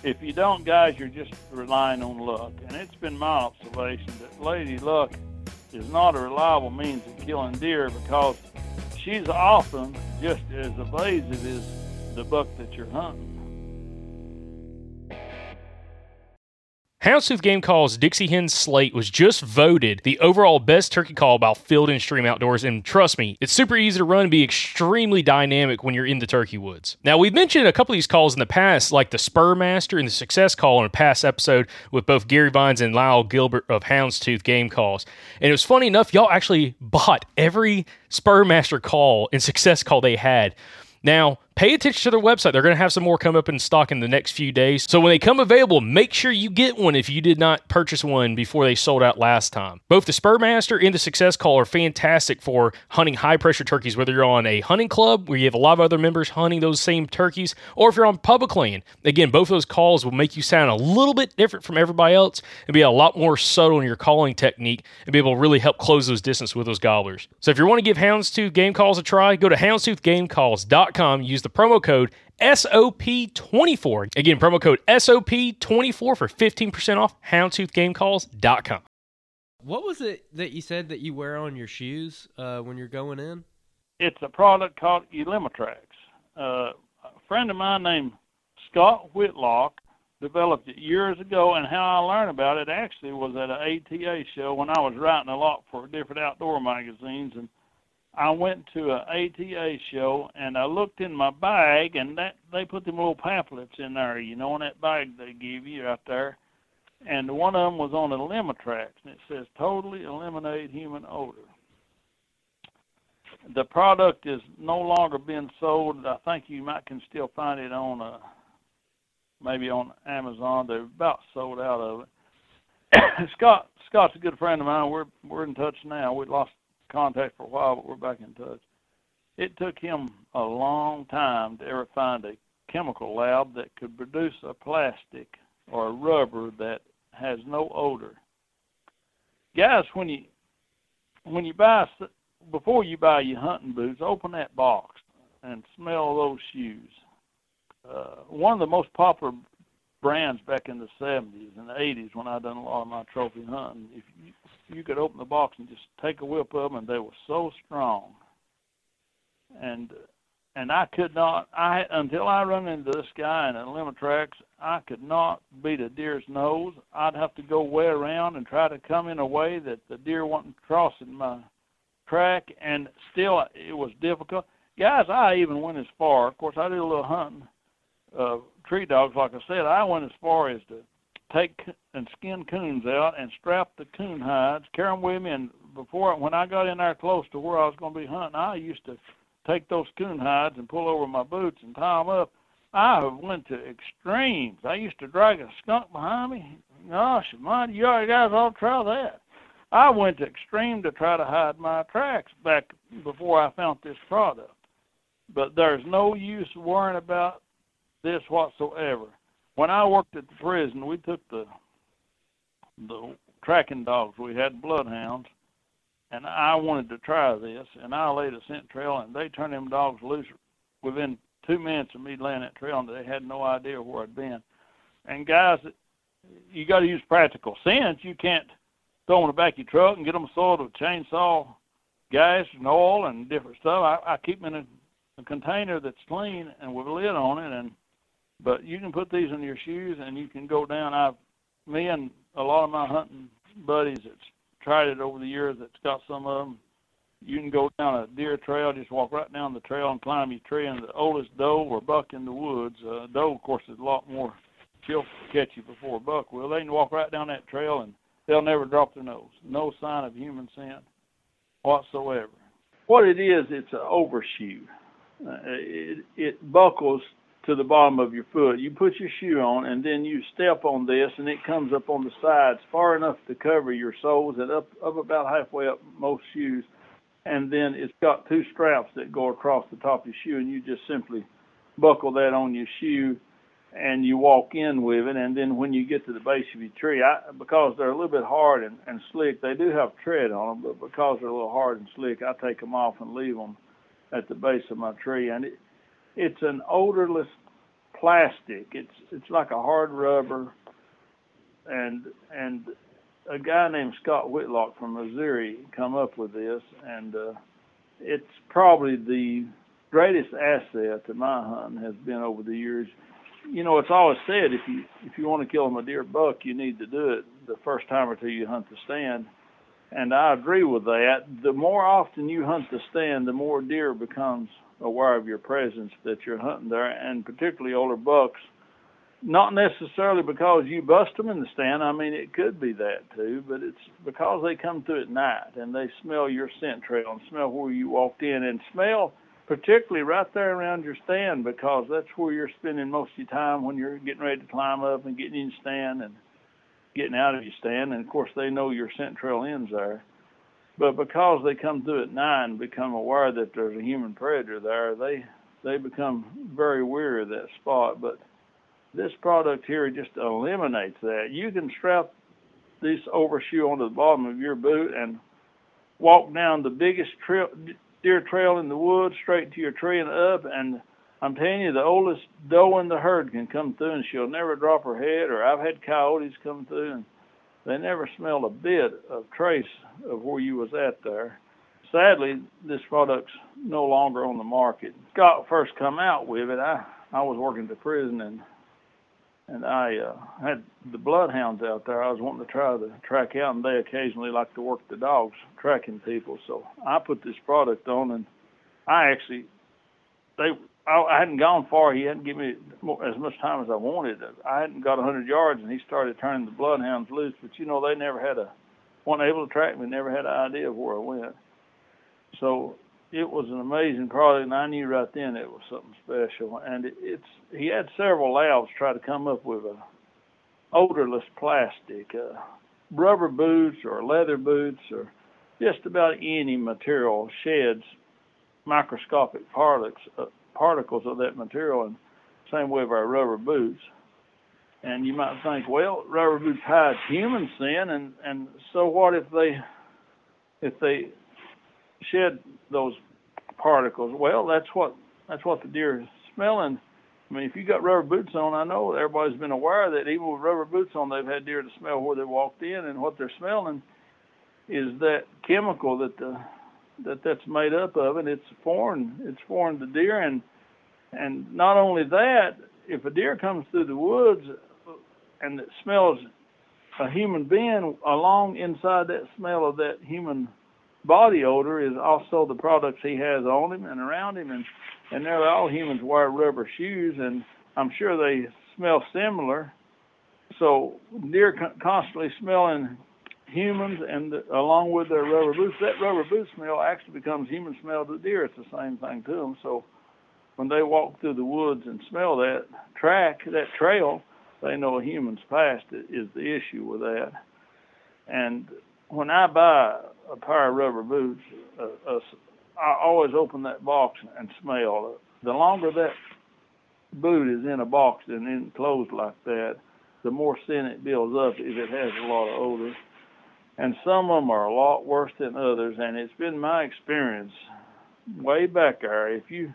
S4: If you don't, guys, you're just relying on luck. And it's been my observation that Lady Luck is not a reliable means of killing deer because she's often just as evasive as the buck that you're hunting.
S2: Houndstooth Game Call's Dixie Hen Slate was just voted the overall best turkey call by Field and Stream Outdoors, and trust me, it's super easy to run and be extremely dynamic when you're in the turkey woods. Now, we've mentioned a couple of these calls in the past, like the Spur Master and the Success Call in a past episode with both Gary Vines and Lyle Gilbert of Houndstooth Game Calls. And it was funny enough, y'all actually bought every Spur Master call and Success Call they had. Now, pay attention to their website. They're going to have some more come up in stock in the next few days. So when they come available, make sure you get one if you did not purchase one before they sold out last time. Both the Spurmaster and the Success Call are fantastic for hunting high pressure turkeys, whether you're on a hunting club where you have a lot of other members hunting those same turkeys, or if you're on public land. Again, both those calls will make you sound a little bit different from everybody else and be a lot more subtle in your calling technique and be able to really help close those distance with those gobblers. So if you want to give Houndstooth Game Calls a try, go to houndstoothgamecalls.com, use the promo code SOP24. Again, promo code SOP24 for 15% off houndstoothgamecalls.com.
S1: What was it that you said that you wear on your shoes uh, when you're going in?
S4: It's a product called Elimitrax. Uh, a friend of mine named Scott Whitlock developed it years ago, and how I learned about it actually was at an ATA show when I was writing a lot for different outdoor magazines, and I went to an ATA show and I looked in my bag, and that they put them little pamphlets in there, you know, in that bag they give you out there, and one of them was on Elimitrax, and it says totally eliminate human odor the product is no longer being sold. I think you might can still find it on uh maybe on Amazon. They're about sold out of it. Scott Scott's a good friend of mine. We're we're in touch now. We lost contact for a while, but we're back in touch. It took him a long time to ever find a chemical lab that could produce a plastic or a rubber that has no odor. Guys, when you when you buy before you buy your hunting boots, open that box and smell those shoes. Uh, one of the most popular brands back in the 70s and the 80s when I done a lot of my trophy hunting, if you, you could open the box and just take a whip of them, and they were so strong. And and I could not, I until I run into this guy in a Limitrax, I could not beat a deer's nose. I'd have to go way around and try to come in a way that the deer wasn't crossing my track, and still it was difficult. Guys, I even went as far. Of course, I did a little hunting uh, tree dogs. Like I said, I went as far as to take and skin coons out and strap the coon hides, carry them with me. And before, when I got in there close to where I was going to be hunting, I used to take those coon hides and pull over my boots and tie them up. I have went to extremes. I used to drag a skunk behind me. Gosh, mind you guys ought to try that. I went to extreme to try to hide my tracks back before I found this product. But there's no use worrying about this whatsoever. When I worked at the prison, we took the the tracking dogs. We had bloodhounds, and I wanted to try this, and I laid a scent trail, and they turned them dogs loose within two minutes of me laying that trail, and they had no idea where I'd been. And guys, you got to use practical sense. You can't throw them in the back of your truck and get them soiled with chainsaw gas and oil and different stuff. I, I keep them in a, a container that's clean and with a lid on it, and but you can put these in your shoes and you can go down. I've me and a lot of my hunting buddies that's tried it over the years that's got some of them You can go down a deer trail, just walk right down the trail and climb your tree. And the oldest doe or buck in the woods, uh, doe, of course, is a lot more she'll catch you before a buck will. They can walk right down that trail and they'll never drop their nose. No sign of human scent whatsoever. What it is, it's an overshoe. Uh, it, it buckles to the bottom of your foot. You put your shoe on and then you step on this and it comes up on the sides far enough to cover your soles and up, up about halfway up most shoes. And then it's got two straps that go across the top of your shoe and you just simply buckle that on your shoe and you walk in with it. And then when you get to the base of your tree, I, because they're a little bit hard and, and slick, they do have tread on them, but because they're a little hard and slick, I take them off and leave them at the base of my tree. And it, it's an odorless plastic. It's it's like a hard rubber, and and a guy named Scott Whitlock from Missouri come up with this, and uh, it's probably the greatest asset to my hunting has been over the years. You know, it's always said if you if you want to kill a deer buck, you need to do it the first time or two you hunt the stand. And I agree with that. The more often you hunt the stand, the more deer becomes aware of your presence that you're hunting there, and particularly older bucks. Not necessarily because you bust them in the stand. I mean, it could be that too, but it's because they come through at night and they smell your scent trail and smell where you walked in and smell particularly right there around your stand because that's where you're spending most of your time when you're getting ready to climb up and getting in stand and getting out of your stand. And of course, they know your scent trail ends there. But because they come through at and become aware that there's a human predator there, they they become very weary of that spot. But this product here just eliminates that. You can strap this overshoe onto the bottom of your boot and walk down the biggest trail, deer trail in the woods straight to your tree and up. And I'm telling you, the oldest doe in the herd can come through and she'll never drop her head. Or I've had coyotes come through and they never smelled a bit of trace of where you was at there. Sadly, this product's no longer on the market. Scott first come out with it. I I was working at the prison and and I uh, had the bloodhounds out there. I was wanting to try to track out, and they occasionally like to work the dogs tracking people. So I put this product on, and I actually they I, hadn't gone far. He hadn't given me as much time as I wanted. I hadn't got a 100 yards, and he started turning the bloodhounds loose. But you know, they never had a weren't able to track me. Never had an idea of where I went. So it was an amazing product, and I knew right then it was something special. And it, it's he had several labs try to come up with a odorless plastic, uh, rubber boots or leather boots or just about any material sheds microscopic particles uh, particles of that material, and same way with our rubber boots. And you might think, well, rubber boots hide human sin, and and so what if they if they shed those particles? Well, that's what that's what the deer is smelling. I mean, if you got rubber boots on, I know everybody's been aware that even with rubber boots on, they've had deer to smell where they walked in, and what they're smelling is that chemical that the that that's made up of, and it's foreign. It's foreign to deer, and and not only that, if a deer comes through the woods and it smells a human being, along inside that smell of that human body odor is also the products he has on him and around him, and and they're all humans wear rubber shoes, and I'm sure they smell similar. So deer con- constantly smelling humans and along with their rubber boots, that rubber boot smell actually becomes human smell to deer. It's the same thing to them. So when they walk through the woods and smell that track, that trail, they know a human's past is the issue with that. And when I buy a pair of rubber boots, uh, uh, I always open that box and smell. It. The longer that boot is in a box and enclosed like that, the more scent it builds up if it has a lot of odor. And some of them are a lot worse than others. And it's been my experience way back there. If you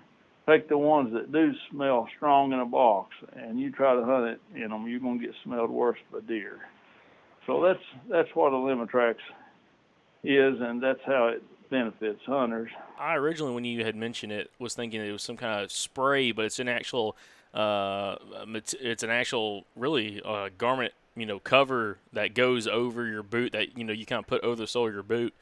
S4: take the ones that do smell strong in a box and you try to hunt it in them, you're gonna get smelled worse by deer. So that's that's what a Limitrax is, and that's how it benefits hunters.
S2: I originally, when you had mentioned it, was thinking it was some kind of spray, but it's an actual, uh, it's an actual really uh, garment, you know, cover that goes over your boot that you know you kind of put over the sole of your boot.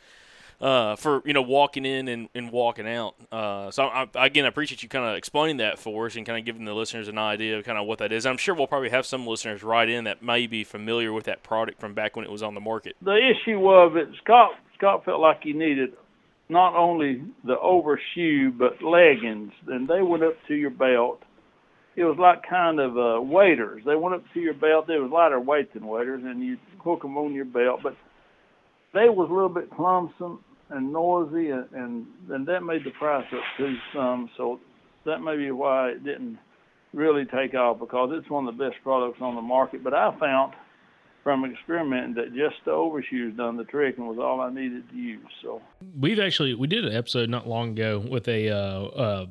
S2: Uh, for you know walking in and, and walking out. Uh, so I, again, I appreciate you kind of explaining that for us and kind of giving the listeners an idea of kind of what that is. I'm sure we'll probably have some listeners write in that may be familiar with that product from back when it was on the market.
S4: the issue was that Scott Scott felt like he needed not only the overshoe but leggings, and they went up to your belt. It was like kind of uh, waders. They went up to your belt. They was lighter weight than waiters, and you hook them on your belt. But they was a little bit clumsome and noisy, and and, and that made the price up too some. So that may be why it didn't really take off because it's one of the best products on the market. But I found from experimenting that just the overshoes done the trick and was all I needed to use. So
S5: We've actually we did an episode not long ago with a uh, uh,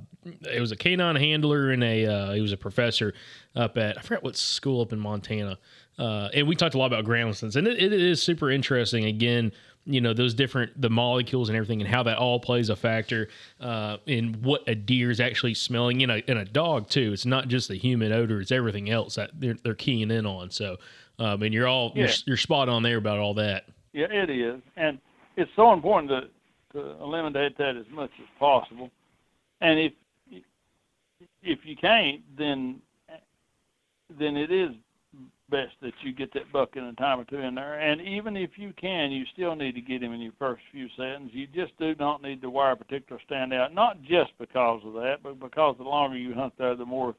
S5: it was a canine handler and a uh, he was a professor up at I forgot what school up in Montana, uh, and we talked a lot about groundlings and it, it is super interesting. Again, you know those different the molecules and everything and how that all plays a factor uh, in what a deer is actually smelling in a in a dog too. It's not just the human odor; it's everything else that they're, they're keying in on. So, um, and you're all you're, you're spot on there about all that.
S4: Yeah, it is, and it's so important to to eliminate that as much as possible. And if if you can't, then then it is best that you get that buck in a time or two in there. And even if you can, you still need to get him in your first few settings. You just do not need to wear a particular standout, not just because of that, but because the longer you hunt there, the more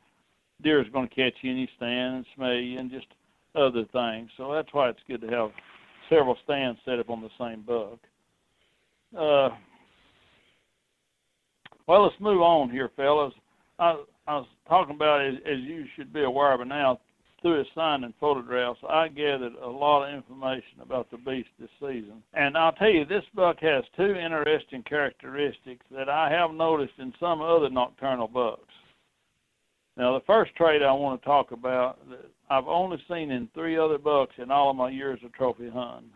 S4: deer is going to catch you in your stand and smell you and just other things. So that's why it's good to have several stands set up on the same buck. Uh, well, let's move on here, fellas. I, I was talking about as, as you should be aware by now through his sign and photographs. I gathered a lot of information about the beast this season, and I'll tell you, this buck has two interesting characteristics that I have noticed in some other nocturnal bucks. Now, the first trait I want to talk about that I've only seen in three other bucks in all of my years of trophy hunting,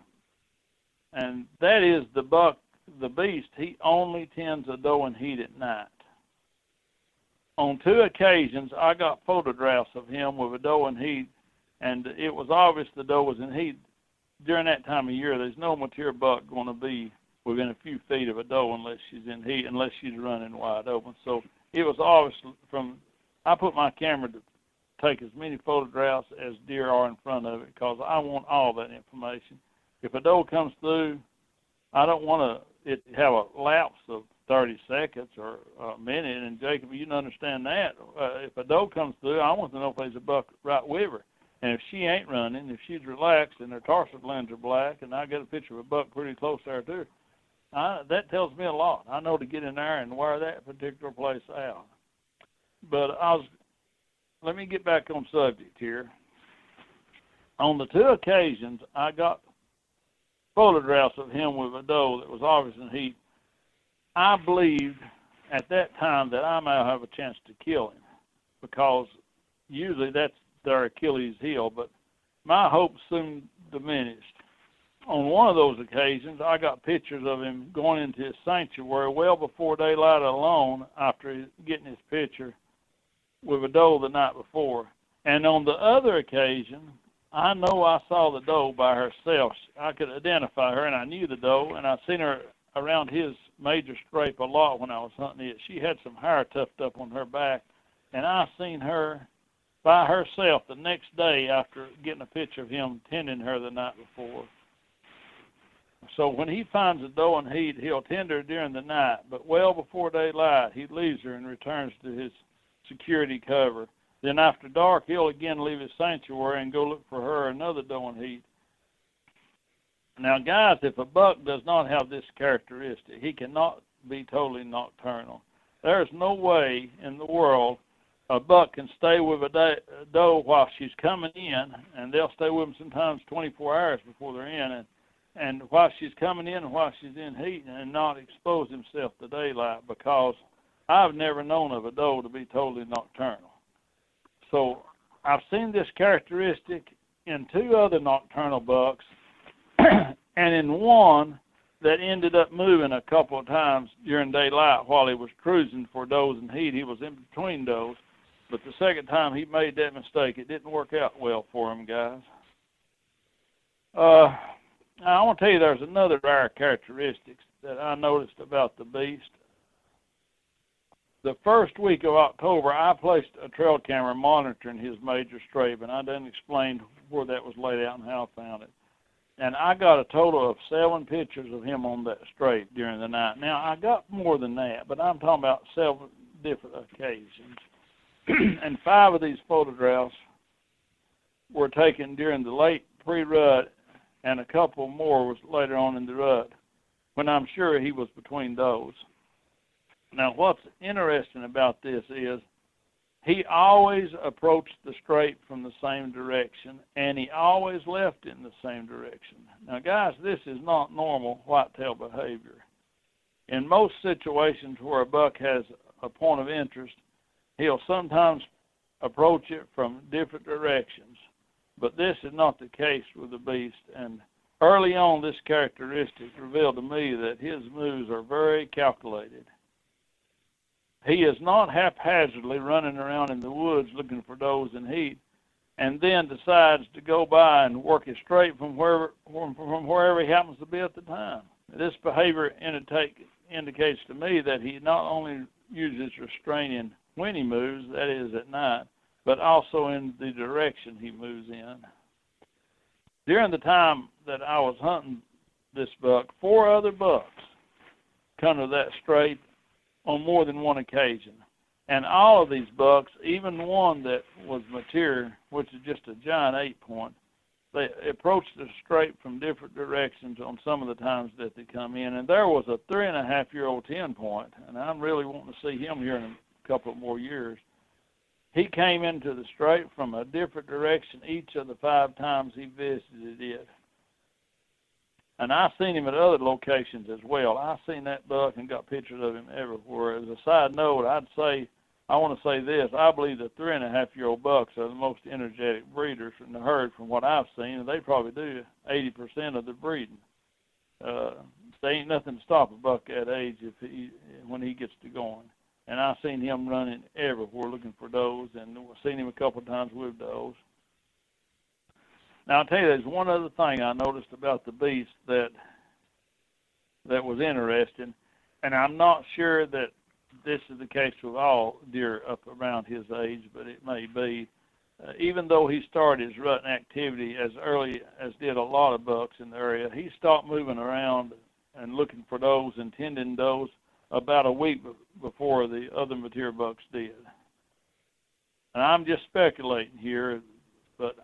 S4: and that is the buck, the beast. He only tends a doe and heat at night. On two occasions, I got photographs of him with a doe in heat, and it was obvious the doe was in heat. During that time of year, there's no mature buck going to be within a few feet of a doe unless she's in heat, unless she's running wide open. So it was obvious from I put my camera to take as many photographs as deer are in front of it because I want all that information. If a doe comes through, I don't want to have a lapse of 30 seconds or a minute. And Jacob, you can understand that. Uh, if a doe comes through, I want to know if there's a buck right with her. And if she ain't running, if she's relaxed and her tarsal glands are black, and I get a picture of a buck pretty close there too, I, that tells me a lot. I know to get in there and wear that particular place out. But I was, let me get back on subject here. On the two occasions I got photographs of him with a doe that was obvious in heat, I believed at that time that I might have a chance to kill him because usually that's their Achilles heel, but my hopes soon diminished. On one of those occasions, I got pictures of him going into his sanctuary well before daylight alone after getting his picture with a doe the night before. And on the other occasion, I know I saw the doe by herself. I could identify her, and I knew the doe, and I seen her around his major scrape a lot when I was hunting it. She had some hair tufted up on her back, and I seen her by herself the next day after getting a picture of him tending her the night before. So when he finds a doe in heat, he'll tend her during the night, but well before daylight, he leaves her and returns to his security cover. Then after dark, he'll again leave his sanctuary and go look for her another doe in heat. Now, guys, if a buck does not have this characteristic, he cannot be totally nocturnal. There's no way in the world a buck can stay with a doe while she's coming in, and they'll stay with them sometimes 24 hours before they're in, and and while she's coming in and while she's in heat, and not expose himself to daylight because I've never known of a doe to be totally nocturnal. So I've seen this characteristic in two other nocturnal bucks, and in one that ended up moving a couple of times during daylight while he was cruising for does and heat. He was in between does, but the second time he made that mistake, it didn't work out well for him, guys. Uh, I want to tell you there's another rare characteristics that I noticed about the beast. The first week of October, I placed a trail camera monitoring his major scrape, and I didn't explain where that was laid out and how I found it. And I got a total of seven pictures of him on that scrape during the night. Now I got more than that, but I'm talking about seven different occasions. and five of these photographs were taken during the late pre-rut, and a couple more was later on in the rut, when I'm sure he was between those. Now, what's interesting about this is he always approached the scrape from the same direction, and he always left in the same direction. Now, guys, this is not normal whitetail behavior. In most situations where a buck has a point of interest, he'll sometimes approach it from different directions. But this is not the case with the beast, and early on, this characteristic revealed to me that his moves are very calculated. He is not haphazardly running around in the woods looking for does in heat, and then decides to go by and work it scrape from wherever from, from wherever he happens to be at the time. This behavior indicate, indicates to me that he not only uses restraining when he moves, that is at night, but also in the direction he moves in. During the time that I was hunting this buck, four other bucks come to that scrape on more than one occasion. And all of these bucks, even one that was mature, which is just a giant eight point, they approached the scrape from different directions on some of the times that they come in. And there was a three and a half year old ten point, and I'm really wanting to see him here in a couple of more years. He came into the scrape from a different direction each of the five times he visited it. And I've seen him at other locations as well. I've seen that buck and got pictures of him everywhere. As a side note, I'd say, I want to say this. I believe the three and a half year old bucks are the most energetic breeders in the herd from what I've seen, and they probably do 80% of the breeding. Uh, there ain't nothing to stop a buck that age if he when he gets to going. And I've seen him running everywhere looking for does, and seen him a couple times with does. Now I'll tell you, there's one other thing I noticed about the beast that that was interesting, and I'm not sure that this is the case with all deer up around his age, but it may be. Uh, even though he started his rutting activity as early as did a lot of bucks in the area, he stopped moving around and looking for those and tending those about a week before the other mature bucks did. And I'm just speculating here, but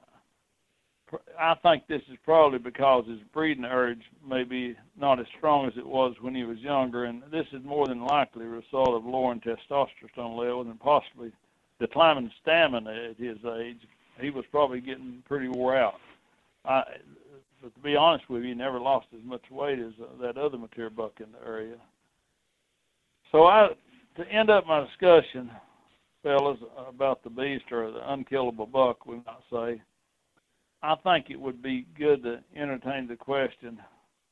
S4: I think this is probably because his breeding urge may be not as strong as it was when he was younger, and this is more than likely a result of lowering testosterone levels and possibly declining stamina at his age. He was probably getting pretty wore out. I, but to be honest with you, he never lost as much weight as uh, that other mature buck in the area. So I, to end up my discussion, fellas, about the beast or the unkillable buck, we might say, I think it would be good to entertain the question,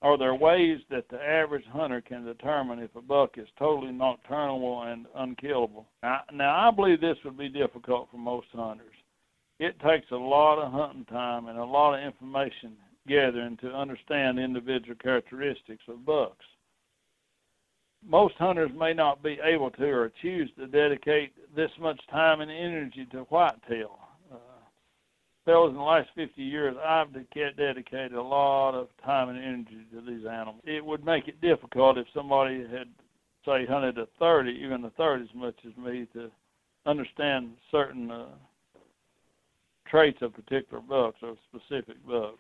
S4: are there ways that the average hunter can determine if a buck is totally nocturnal and unkillable? Now, now I believe this would be difficult for most hunters. It takes a lot of hunting time and a lot of information gathering to understand individual characteristics of bucks most hunters may not be able to or choose to dedicate this much time and energy to whitetail. Fellas, in the last 50 years, I've dedicated a lot of time and energy to these animals. It would make it difficult if somebody had, say, hunted a 30, even a third as much as me, to understand certain uh, traits of particular bucks or specific bucks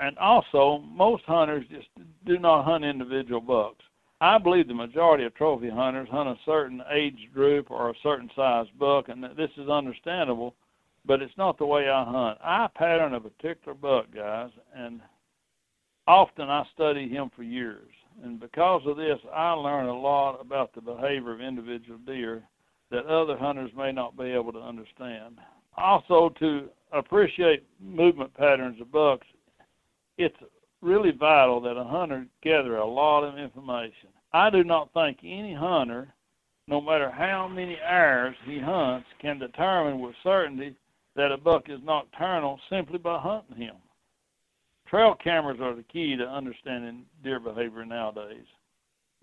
S4: and also most hunters just do not hunt individual bucks. I believe the majority of trophy hunters hunt a certain age group or a certain size buck, and this is understandable, but it's not the way I hunt. I pattern a particular buck, guys, and often I study him for years. And because of this, I learn a lot about the behavior of individual deer that other hunters may not be able to understand. Also, to appreciate movement patterns of bucks, it's really vital that a hunter gather a lot of information. I do not think any hunter, no matter how many hours he hunts, can determine with certainty that a buck is nocturnal simply by hunting him. trail cameras are the key to understanding deer behavior nowadays.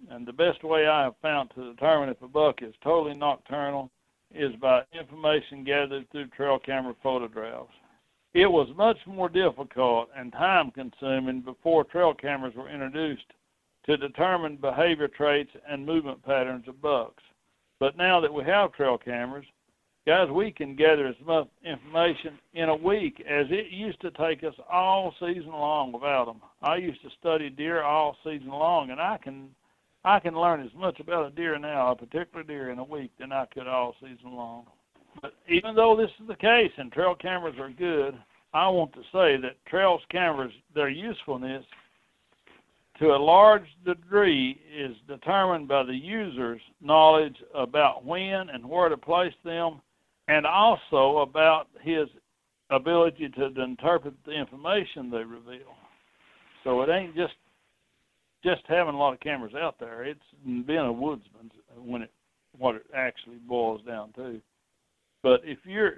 S4: And the best way I have found to determine if a buck is totally nocturnal is by information gathered through trail camera photographs. It was much more difficult and time consuming before trail cameras were introduced to determine behavior traits and movement patterns of bucks. But now that we have trail cameras, guys, we can gather as much information in a week as it used to take us all season long without them. I used to study deer all season long, and I can I can learn as much about a deer now, a particular deer, in a week than I could all season long. But even though this is the case and trail cameras are good, I want to say that trails cameras, their usefulness to a large degree is determined by the user's knowledge about when and where to place them and also about his ability to interpret the information they reveal. So it ain't just just having a lot of cameras out there. It's being a woodsman when it what it actually boils down to. But if you're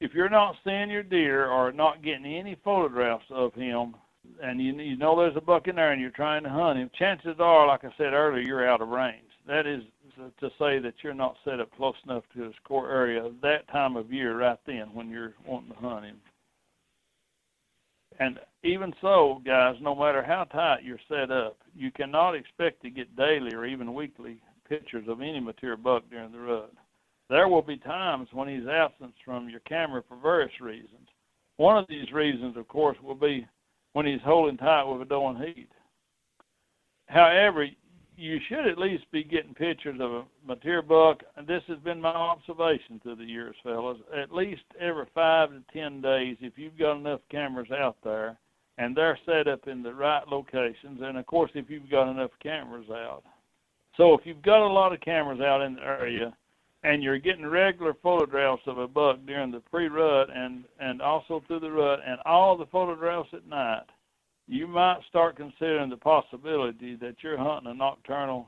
S4: if you're not seeing your deer or not getting any photographs of him, and you you know there's a buck in there and you're trying to hunt him, chances are, like I said earlier, you're out of range. That is to say that you're not set up close enough to his core area that time of year right then when you're wanting to hunt him. And even so, guys, no matter how tight you're set up, you cannot expect to get daily or even weekly pictures of any mature buck during the rut. There will be times when he's absent from your camera for various reasons. One of these reasons, of course, will be when he's holding tight with a doe in heat. However, you should at least be getting pictures of a mature buck, and this has been my observation through the years, fellas. At least every five to ten days, if you've got enough cameras out there, and they're set up in the right locations, and of course, if you've got enough cameras out. So if you've got a lot of cameras out in the area, and you're getting regular photographs of a buck during the pre-rut and and also through the rut, and all the photographs at night, you might start considering the possibility that you're hunting a nocturnal,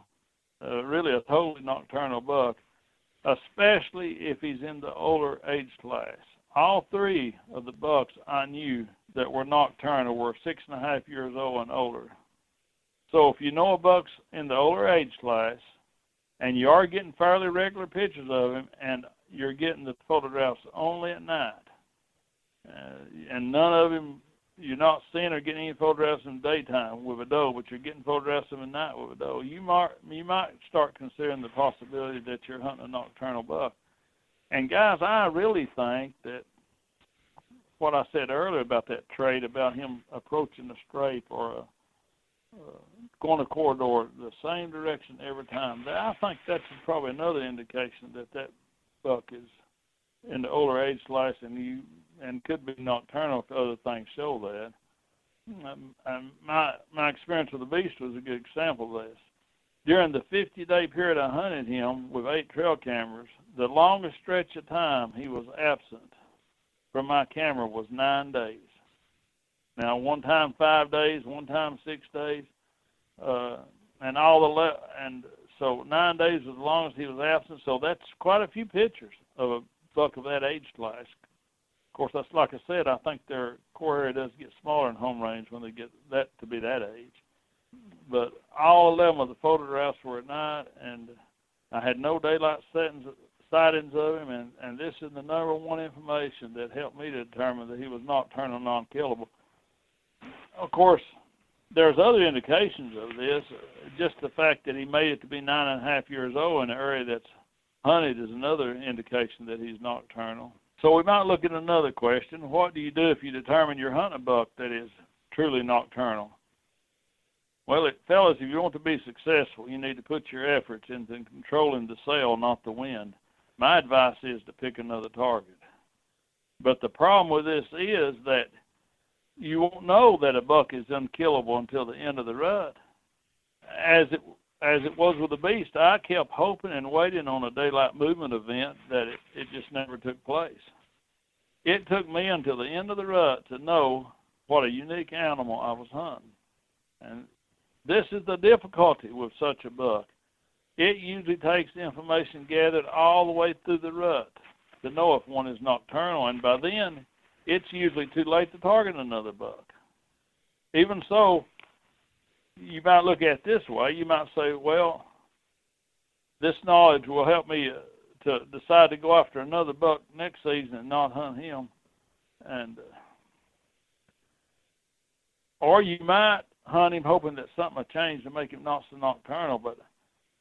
S4: uh, really a totally nocturnal buck, especially if he's in the older age class. All three of the bucks I knew that were nocturnal were six and a half years old and older. So if you know a buck's in the older age class, and you are getting fairly regular pictures of him, and you're getting the photographs only at night, uh, and none of him you're not seeing or getting any photographs in the daytime with a doe, but you're getting photographs him at night with a doe. You might you might start considering the possibility that you're hunting a nocturnal buck. And guys, I really think that what I said earlier about that trait about him approaching a scrape or a uh, going a corridor the same direction every time. That, I think that's probably another indication that that buck is in the older age slice and you and could be nocturnal if other things show that. Um, and my my experience with the beast was a good example of this. During the 50 day period I hunted him with eight trail cameras, the longest stretch of time he was absent from my camera was nine days. Now, one time five days, one time six days, uh, and all the le- and so nine days was the longest he was absent. So that's quite a few pictures of a buck of that age class. Course, that's like I said. I think their core area does get smaller in home range when they get that to be that age. But all eleven of the photographs were at night, and I had no daylight settings sightings of him, and and this is the number one information that helped me to determine that he was nocturnal, non-killable of course, there's other indications of this. Just the fact that he made it to be nine and a half years old in an area that's hunted is another indication that he's nocturnal. So we might look at another question. What do you do if you determine you're hunting a buck that is truly nocturnal? Well, it, fellas, if you want to be successful, you need to put your efforts into controlling the sail, not the wind. My advice is to pick another target. But the problem with this is that you won't know that a buck is unkillable until the end of the rut. As it as it was with the beast, I kept hoping and waiting on a daylight movement event that it, it just never took place. It took me until the end of the rut to know what a unique animal I was hunting. And this is the difficulty with such a buck. It usually takes the information gathered all the way through the rut to know if one is nocturnal, and by then it's usually too late to target another buck. even so, you might look at it this way. You might say, well, this knowledge will help me uh, to decide to go after another buck next season and not hunt him. And uh, or you might hunt him hoping that something will change to make him not so nocturnal. But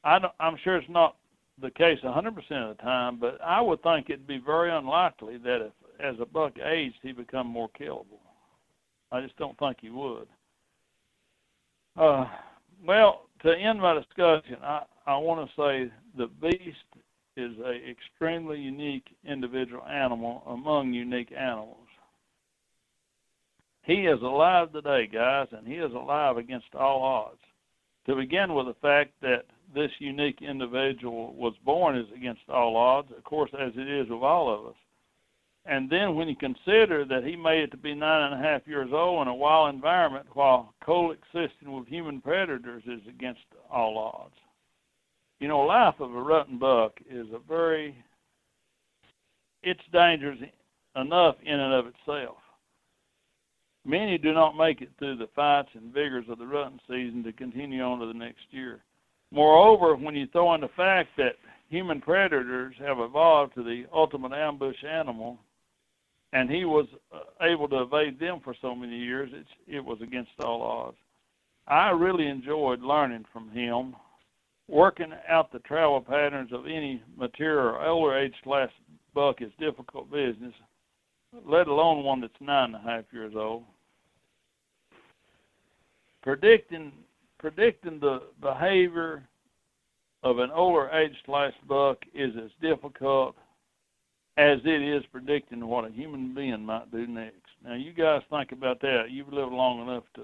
S4: I don't, I'm sure it's not the case 100% of the time. But I would think it'd be very unlikely that if, as a buck aged, he become more killable. I just don't think he would. Uh, well, to end my discussion, I, I want to say the beast is an extremely unique individual animal among unique animals. He is alive today, guys, and he is alive against all odds. To begin with the fact that this unique individual was born is against all odds, of course, as it is with all of us. And then when you consider that he made it to be nine and a half years old in a wild environment while coexisting with human predators is against all odds. You know, life of a rutting buck is a very, it's dangerous enough in and of itself. Many do not make it through the fights and vigors of the rutting season to continue on to the next year. Moreover, when you throw in the fact that human predators have evolved to the ultimate ambush animal, and he was uh, able to evade them for so many years, it was against all odds. I really enjoyed learning from him, working out the travel patterns of any mature or older age class buck is difficult business, let alone one that's nine and a half years old. Predicting predicting the behavior of an older age class buck is as difficult as it is predicting what a human being might do next. Now, you guys think about that. You've lived long enough to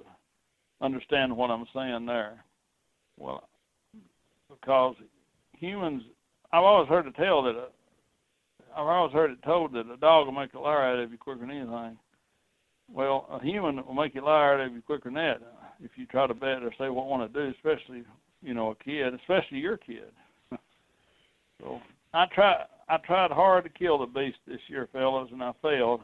S4: understand what I'm saying there. Well, because humans, I've always heard it tell that a, I've always heard it told that a dog will make a liar out of you quicker than anything. Well, a human will make a liar out of you quicker than that uh, if you try to bet or say what want to do, especially you know a kid, especially your kid. so I try I tried hard to kill the beast this year, fellas, and I failed.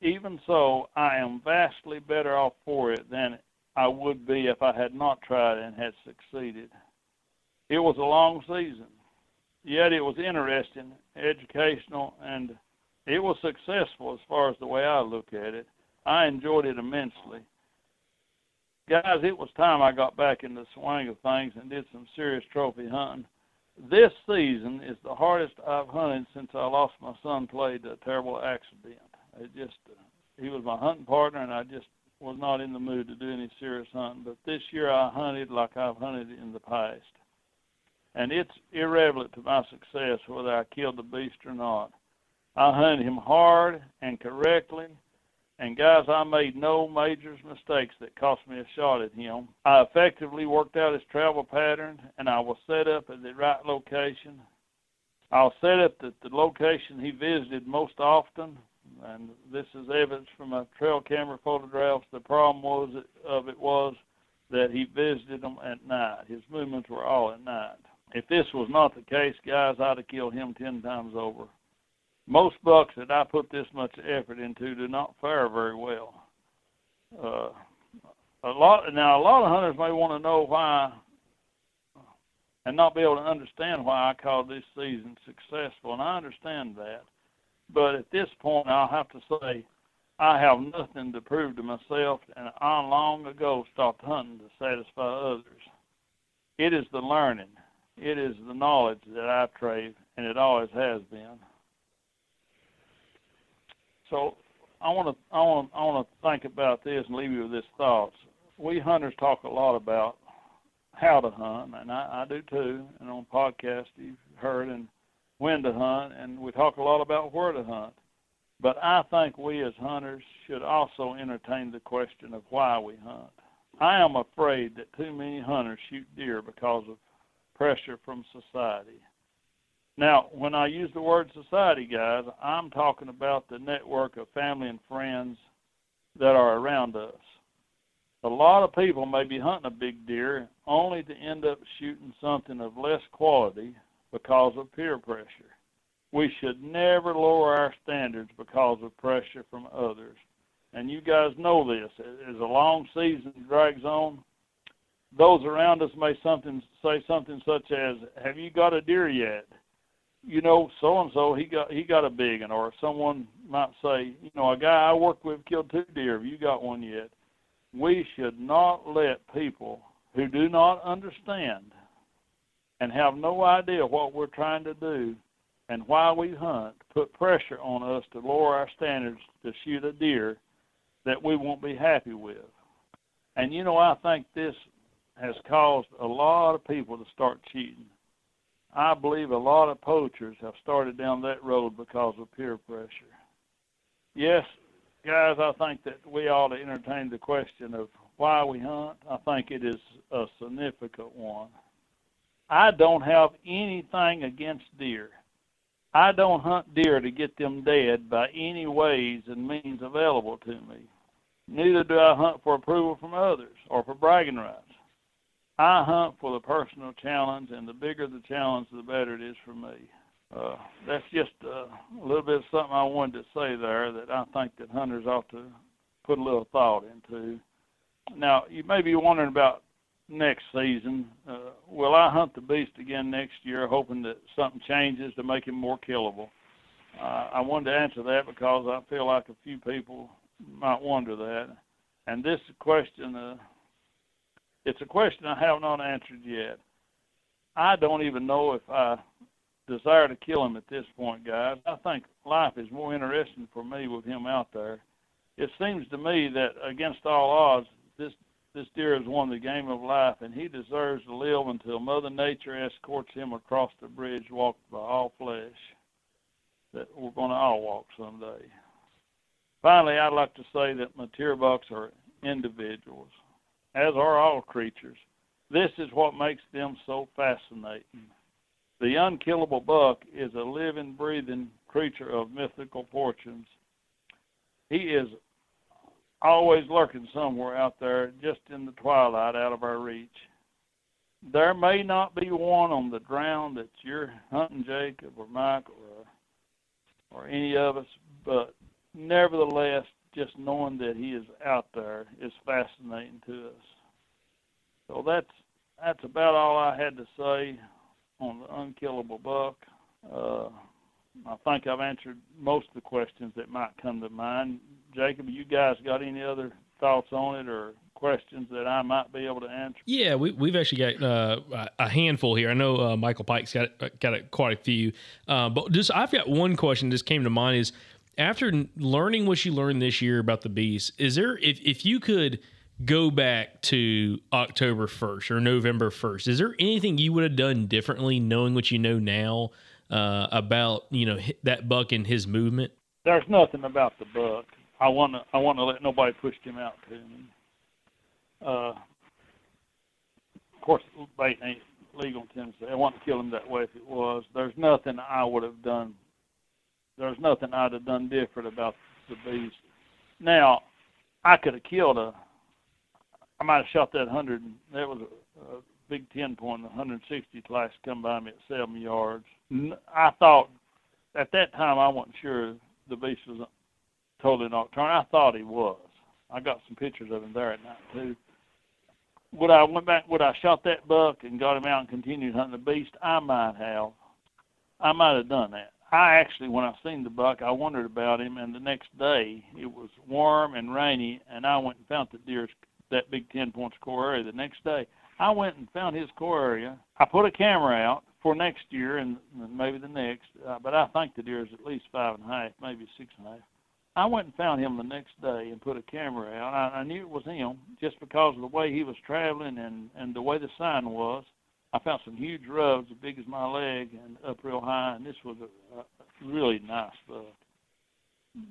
S4: Even so, I am vastly better off for it than I would be if I had not tried and had succeeded. It was a long season, yet it was interesting, educational, and it was successful as far as the way I look at it. I enjoyed it immensely. Guys, it was time I got back in the swing of things and did some serious trophy hunting. This season is the hardest I've hunted since I lost my son played a terrible accident. It just uh, he was my hunting partner and I just was not in the mood to do any serious hunting. But this year I hunted like I've hunted in the past. And it's irrelevant to my success whether I killed the beast or not. I hunted him hard and correctly and guys, I made no major mistakes that cost me a shot at him. I effectively worked out his travel pattern, and I was set up at the right location. I was set up at the location he visited most often, and this is evidence from my trail camera photographs. The problem was of it was that he visited them at night. His movements were all at night. If this was not the case, guys, I'd have killed him ten times over most bucks that I put this much effort into do not fare very well. Uh, a lot now, a lot of hunters may want to know why, and not be able to understand why I call this season successful, and I understand that. But at this point, I'll have to say I have nothing to prove to myself, and I long ago stopped hunting to satisfy others. It is the learning, it is the knowledge that I crave, and it always has been. So I want to I want I want to think about this and leave you with this thoughts. We hunters talk a lot about how to hunt, and I, I do too. And on podcasts you've heard and when to hunt, and we talk a lot about where to hunt. But I think we as hunters should also entertain the question of why we hunt. I am afraid that too many hunters shoot deer because of pressure from society. Now, when I use the word society, guys, I'm talking about the network of family and friends that are around us. A lot of people may be hunting a big deer only to end up shooting something of less quality because of peer pressure. We should never lower our standards because of pressure from others. And you guys know this. as a long season drags on, those around us may something say something such as, "Have you got a deer yet?" You know, so and so he got he got a big one, or someone might say, you know, a guy I work with killed two deer. Have you got one yet? We should not let people who do not understand and have no idea what we're trying to do and why we hunt put pressure on us to lower our standards to shoot a deer that we won't be happy with. And you know, I think this has caused a lot of people to start cheating. I believe a lot of poachers have started down that road because of peer pressure. Yes, guys, I think that we ought to entertain the question of why we hunt. I think it is a significant one. I don't have anything against deer. I don't hunt deer to get them dead by any ways and means available to me. Neither do I hunt for approval from others or for bragging rights. I hunt for the personal challenge, and the bigger the challenge, the better it is for me. Uh, that's just uh, a little bit of something I wanted to say there that I think that hunters ought to put a little thought into. Now, you may be wondering about next season. Uh, will I hunt the beast again next year, hoping that something changes to make him more killable? Uh, I wanted to answer that because I feel like a few people might wonder that. And this question, uh, it's a question I have not answered yet. I don't even know if I desire to kill him at this point, guys. I think life is more interesting for me with him out there. It seems to me that against all odds, this this deer has won the game of life, and he deserves to live until Mother Nature escorts him across the bridge walked by all flesh that we're going to all walk someday. Finally, I'd like to say that material bucks are individuals, as are all creatures. This is what makes them so fascinating. The unkillable buck is a living, breathing creature of mythical fortunes. He is always lurking somewhere out there, just in the twilight, out of our reach. There may not be one on the ground that you're hunting, Jacob or Mike or or any of us, but nevertheless, just knowing that he is out there is fascinating to us. So that's that's about all I had to say on the unkillable buck. Uh, I think I've answered most of the questions that might come to mind. Jacob, you guys got any other thoughts on it or questions that I might be able to answer?
S5: Yeah, we, we've actually got uh, a handful here. I know uh, Michael Pike's got got a, quite a few, uh, but just I've got one question that just came to mind is after learning what you learned this year about the beast, is there if if you could go back to October first or November first, is there anything you would have done differently, knowing what you know now uh, about you know that buck and his movement?
S4: There's nothing about the buck. I want to I want to let nobody push him out to me. Uh, of course, bait ain't legal in Tennessee. I wouldn't kill him that way if it was. There's nothing I would have done. There's nothing I'd have done different about the beast. Now, I could have killed a. I might have shot that hundred. That was a, a big ten point, 160 class come by me at seven yards. I thought at that time I wasn't sure the beast was totally nocturnal. I thought he was. I got some pictures of him there at night too. Would I went back? Would I shot that buck and got him out and continued hunting the beast? I might have. I might have done that. I actually, when I seen the buck, I wondered about him, and the next day it was warm and rainy, and I went and found the deer's that big ten points core area. The next day, I went and found his core area. I put a camera out for next year and, maybe the next, uh, but I think the deer is at least five and a half, maybe six and a half. I went and found him the next day and put a camera out. I, I knew it was him just because of the way he was traveling and and the way the sign was. I found some huge rubs as big as my leg and up real high, and this was a, a really nice buck,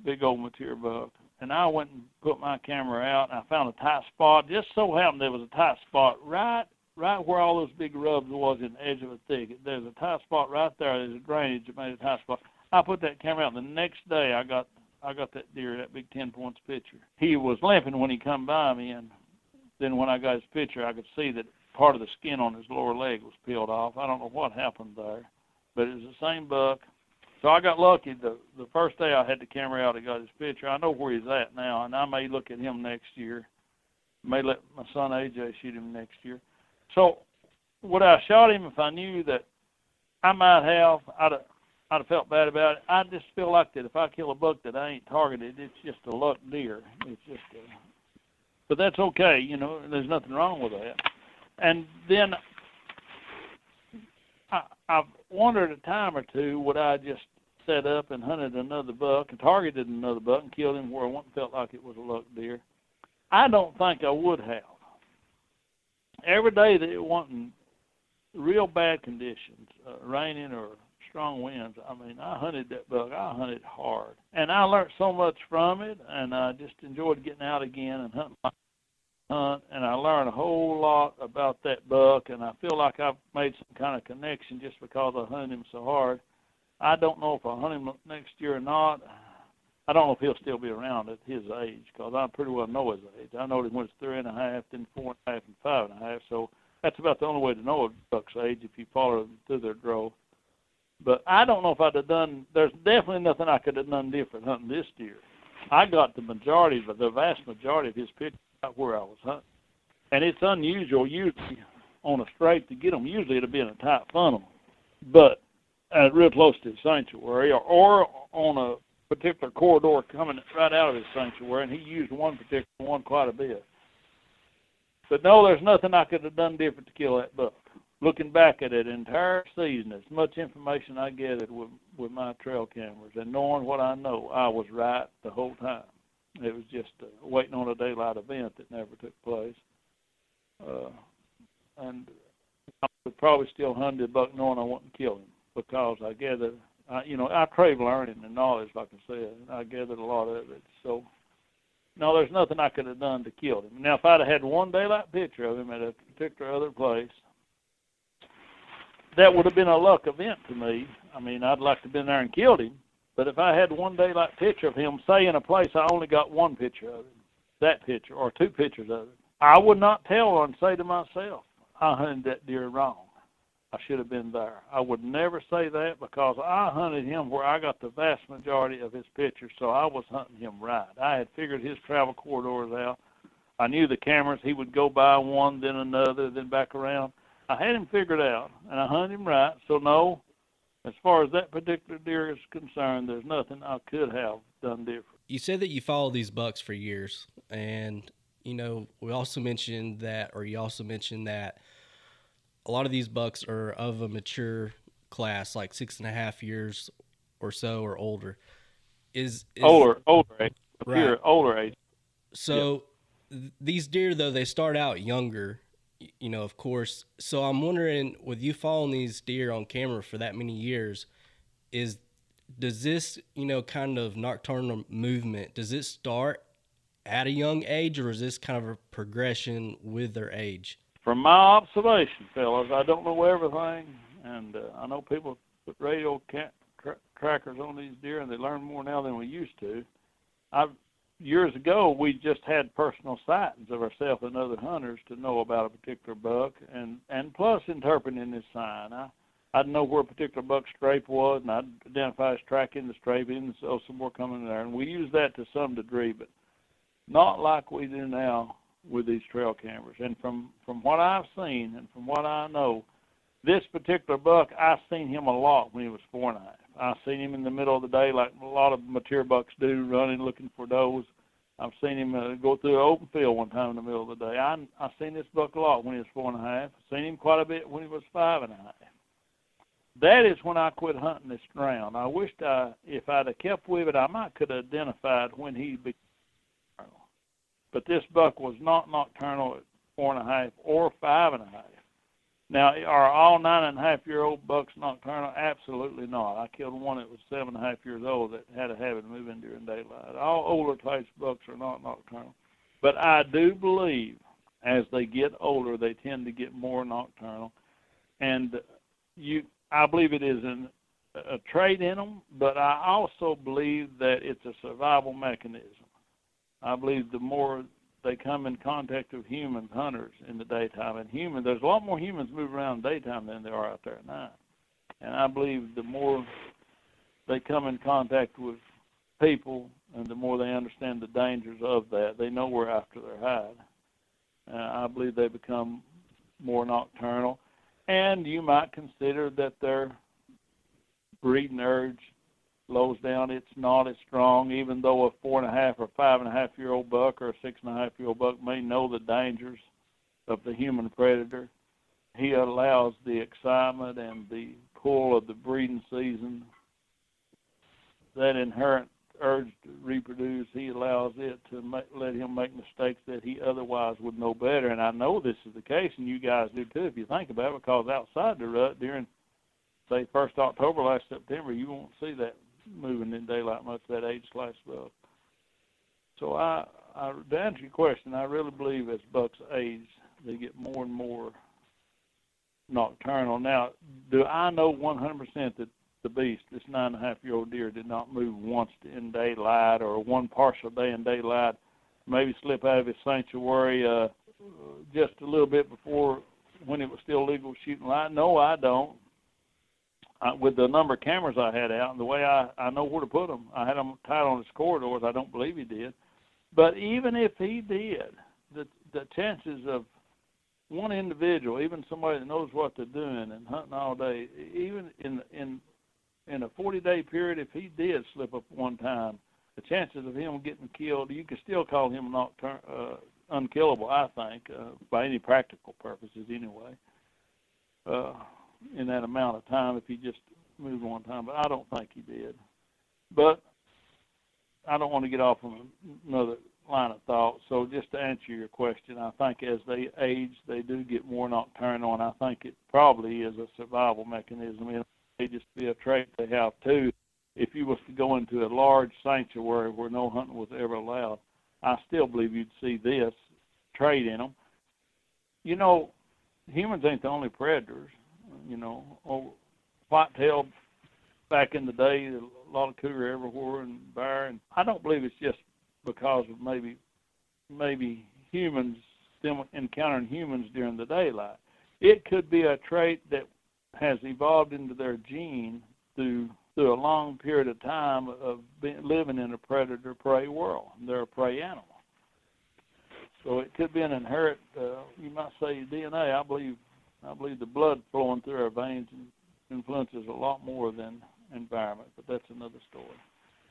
S4: big old material buck. And I went and put my camera out, and I found a tight spot. Just so happened there was a tight spot right right where all those big rubs was in the edge of a thicket. There's a tight spot right there. There's a drainage that made a tight spot. I put that camera out. The next day, I got I got that deer, that big ten points picture. He was limping when he come by me, and then when I got his picture, I could see that part of the skin on his lower leg was peeled off. I don't know what happened there, but it was the same buck. So I got lucky. The the first day I had the camera out, I got his picture. I know where he's at now, and I may look at him next year May let my son AJ shoot him next year. So would I shot him if I knew that I might have? I'd have, I'd have felt bad about it. I just feel like that if I kill a buck that I ain't targeted, it's just a luck deer. It's just a, but that's okay, you know. There's nothing wrong with that. And then I, I've wondered a time or two would I just set up and hunted another buck and targeted another buck and killed him where I wouldn't felt like it was a luck deer. I don't think I would have. Every day that it wasn't real bad conditions, uh, raining or strong winds, I mean, I hunted that buck. I hunted hard, and I learned so much from it, and I just enjoyed getting out again and hunting my hunt. And I learned a whole lot about that buck, and I feel like I've made some kind of connection just because I hunted him so hard. I don't know if I'll hunt him next year or not. I don't know if he'll still be around at his age because I pretty well know his age. I know him when he's three and a half, then four and a half, and five and a half. So that's about the only way to know a buck's age if you follow them through their drove. But I don't know if I'd have done. There's definitely nothing I could have done different hunting this deer. I got the majority, of the vast majority of his pictures where I was hunting, and it's unusual usually on a scrape to get them. Usually it'll be in a tight funnel, but uh, real close to his sanctuary, or, or on a particular corridor coming right out of his sanctuary, and he used one particular one quite a bit. But no, there's nothing I could have done different to kill that buck. Looking back at it entire season, as much information I gathered with with my trail cameras, and knowing what I know, I was right the whole time. It was just uh, waiting on a daylight event that never took place. Uh, and I would probably still hunt the buck knowing I wouldn't kill him because I gathered, I, you know, I crave learning and knowledge, like I said, and I gathered a lot of it. So, no, there's nothing I could have done to kill him. Now, if I'd have had one daylight picture of him at a particular other place, that would have been a luck event to me. I mean, I'd like to have been there and killed him, but if I had one daylight picture of him, say in a place I only got one picture of him, that picture, or two pictures of him, I would not tell and say to myself, I hunted that deer wrong. I should have been there. I would never say that because I hunted him where I got the vast majority of his pictures, so I was hunting him right. I had figured his travel corridors out. I knew the cameras. He would go by one, then another, then back around. I had him figured out, and I hunted him right. So no, as far as that particular deer is concerned, there's nothing I could have done different.
S6: You said that you follow these bucks for years, and you know we also mentioned that, or you also mentioned that a lot of these bucks are of a mature class, like six and a half years or so or older. Is, is
S4: Older, older age,
S6: Right.
S4: older age.
S6: So th- these deer, though, they start out younger, you know, of course. So I'm wondering, with you following these deer on camera for that many years, is does this, you know, kind of nocturnal movement, does it start at a young age, or is this kind of a progression with their age?
S4: From my observation, fellas, I don't know everything, and uh, I know people put radio ca- tra- trackers on these deer, and they learn more now than we used to. I years ago we just had personal sightings of ourselves and other hunters to know about a particular buck, and and plus interpreting his sign. I I'd know where a particular buck's scrape was, and I'd identify his track in the scrape, and so some more coming there, and we use that to some degree, but not like we do now with these trail cameras. And from from what I've seen and from what I know, this particular buck, I've seen him a lot when he was four and a half. I've seen him in the middle of the day, like a lot of mature bucks do, running looking for does. I've seen him uh, go through an open field one time in the middle of the day. I I've seen this buck a lot when he was four and a half. I've seen him quite a bit when he was five and a half. That is when I quit hunting this ground. I wished I, if I'd have kept with it, I might could have identified when he became nocturnal. But this buck was not nocturnal at four and a half or five and a half. Now, are all nine and a half year old bucks nocturnal? Absolutely not. I killed one that was seven and a half years old that had a habit of moving during daylight. All older types bucks are not nocturnal. But I do believe as they get older, they tend to get more nocturnal. And you, I believe it is an, a trait in them, but I also believe that it's a survival mechanism. I believe the more they come in contact with humans, hunters in the daytime, and human, there's a lot more humans move around daytime than there are out there at night. And I believe the more they come in contact with people, and the more they understand the dangers of that, they know we're after their hide. Uh, I believe they become more nocturnal, and you might consider that their breeding urge slows down. It's not as strong, even though a four and a half or five and a half year old buck or a six and a half year old buck may know the dangers of the human predator. He allows the excitement and the pull of the breeding season, that inherent urge to reproduce. He allows it to make, let him make mistakes that he otherwise would know better. And I know this is the case, and you guys do too, if you think about it, because outside the rut during say first October last September, you won't see that moving in daylight much that age slash buck. So I, I to answer your question, I really believe as bucks age, they get more and more nocturnal. Now, do I know 100% that the beast, this nine and a half year old deer, did not move once in daylight or one partial day in daylight, maybe slip out of his sanctuary uh, just a little bit before when it was still legal shooting light? No, I don't. I, with the number of cameras I had out and the way I, I know where to put them, I had them tied on his corridors. I don't believe he did. But even if he did, the the chances of one individual, even somebody that knows what they're doing and hunting all day, even in in in a 40 day period, if he did slip up one time, the chances of him getting killed, you could still call him nocturn, uh, unkillable, I think, uh, by any practical purposes anyway, uh, in that amount of time if he just moved one time. But I don't think he did. But I don't want to get off on another line of thought. So just to answer your question, I think as they age, they do get more nocturnal, and I think it probably is a survival mechanism. It may just be a trait they have too. If you was to go into a large sanctuary where no hunting was ever allowed, I still believe you'd see this trait in them. You know, humans ain't the only predators. You know, oh, white-tailed back in the day, a lot of cougar everywhere and bear, and I don't believe it's just because of maybe maybe humans them encountering humans during the daylight. It could be a trait that has evolved into their gene through through a long period of time of being, living in a predator prey world. They're a prey animal, so it could be an inherent. Uh, you might say DNA. I believe I believe the blood flowing through our veins influences a lot more than environment, but that's another story.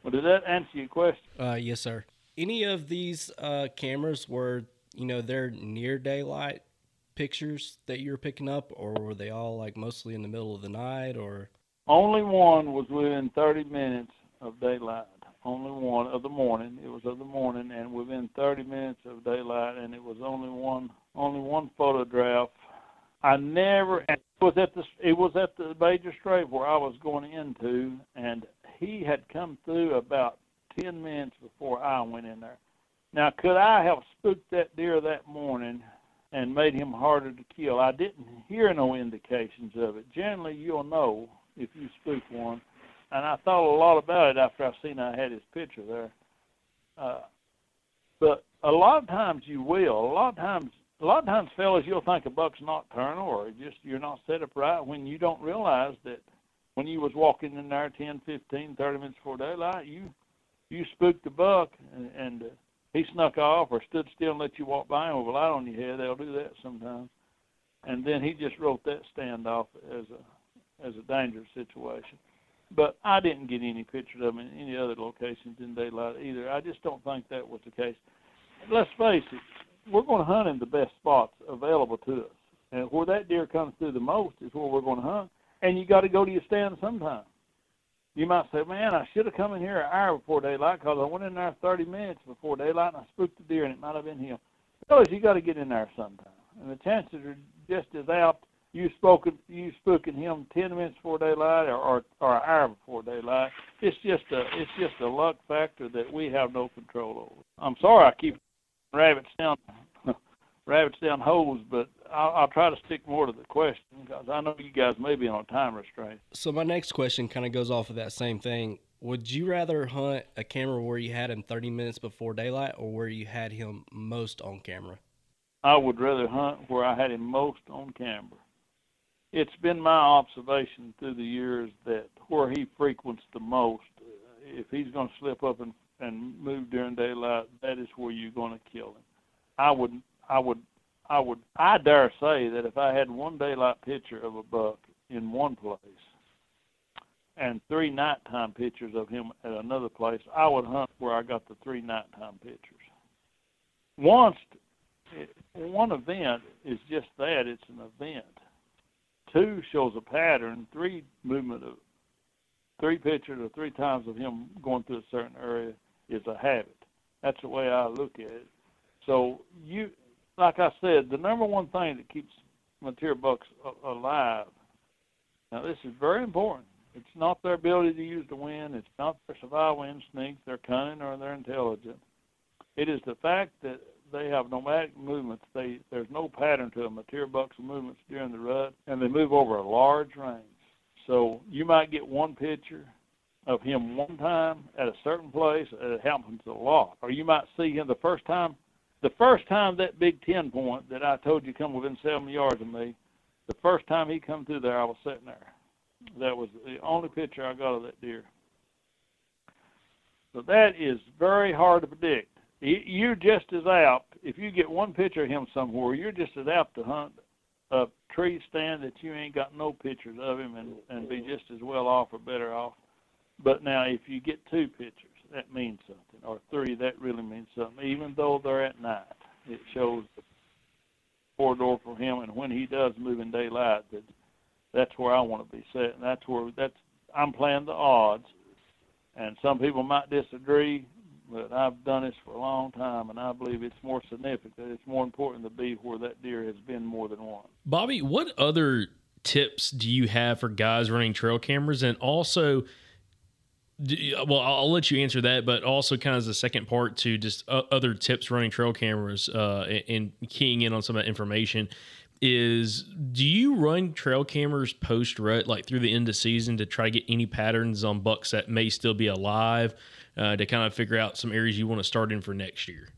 S4: Well, did that answer your question?
S6: Uh, yes, sir. Any of these uh, cameras were, you know, they're near daylight pictures that you were picking up, or were they all like mostly in the middle of the night, or?
S4: Only one was within 30 minutes of daylight. Only one of the morning. It was of the morning, and within 30 minutes of daylight, and it was only one. Only one photograph. I never. It was at the. It was at the major strait where I was going into, and he had come through about 10 minutes before I went in there. Now, could I have spooked that deer that morning and made him harder to kill? I didn't hear no indications of it. Generally, you'll know if you spook one. And I thought a lot about it after I seen I had his picture there. Uh, but a lot of times you will. A lot of times, a lot of times, fellas, you'll think a buck's nocturnal or just you're not set up right when you don't realize that when you was walking in there 10, 15, 30 minutes before daylight, you you spooked the buck and, and uh, he snuck off or stood still and let you walk by him with a light on your head. They'll do that sometimes. And then he just wrote that standoff as a as a dangerous situation. But I didn't get any pictures of him in any other locations in daylight either. I just don't think that was the case. Let's face it, we're going to hunt in the best spots available to us. And where that deer comes through the most is where we're going to hunt. And you got to go to your stand sometime. You might say, man, I should have come in here an hour before daylight because I went in there 30 minutes before daylight and I spooked the deer and it might have been him. Fellas, you got to get in there sometime. And the chances are just as apt you spoken you spooking him 10 minutes before daylight or, or, or an hour before daylight. It's just a it's just a luck factor that we have no control over. I'm sorry I keep rabbits down rabbits down holes, but I'll, I'll try to stick more to the question because I know you guys may be on a time restraint.
S6: So my next question kind of goes off of that same thing. Would you rather hunt a camera where you had him 30 minutes before daylight, or where you had him most on camera?
S4: I would rather hunt where I had him most on camera. It's been my observation through the years that where he frequents the most, if he's going to slip up and, and move during daylight, that is where you're going to kill him. I would I would I would I dare say that if I had one daylight picture of a buck in one place and three nighttime pictures of him at another place, I would hunt where I got the three nighttime pictures. Once one event is just that, it's an event. Two shows a pattern, three movement of three pictures or three times of him going through a certain area is a habit. That's the way I look at it. So you, like I said, the number one thing that keeps material bucks alive. Now this is very important. It's not their ability to use the wind. It's not their survival instincts, their cunning, or their intelligence. It is the fact that they have nomadic movements. They there's no pattern to them. Material bucks movements during the rut, and they move over a large range. So you might get one picture of him one time at a certain place. It happens a lot. Or you might see him the first time. The first time that big ten point that I told you come within seven yards of me, the first time he come through there, I was sitting there. That was the only picture I got of that deer. So that is very hard to predict. You're just as apt if you get one picture of him somewhere. You're just as apt to hunt a tree stand that you ain't got no pictures of him and and be just as well off or better off. But now, if you get two pictures, that means something, or three, that really means something. Even though they're at night, it shows the corridor for him, and when he does move in daylight, that that's where I want to be set, and that's where that's I'm playing the odds. And some people might disagree, but I've done this for a long time, and I believe it's more significant. It's more important to be where that deer has been more than once.
S5: Bobby, what other tips do you have for guys running trail cameras? And also, well, I'll let you answer that, but also kind of as a second part to just other tips running trail cameras uh, and and keying in on some of that information is do you run trail cameras post rut like through the end of season to try to get any patterns on bucks that may still be alive uh, to kind of figure out some areas you want to start in for next year?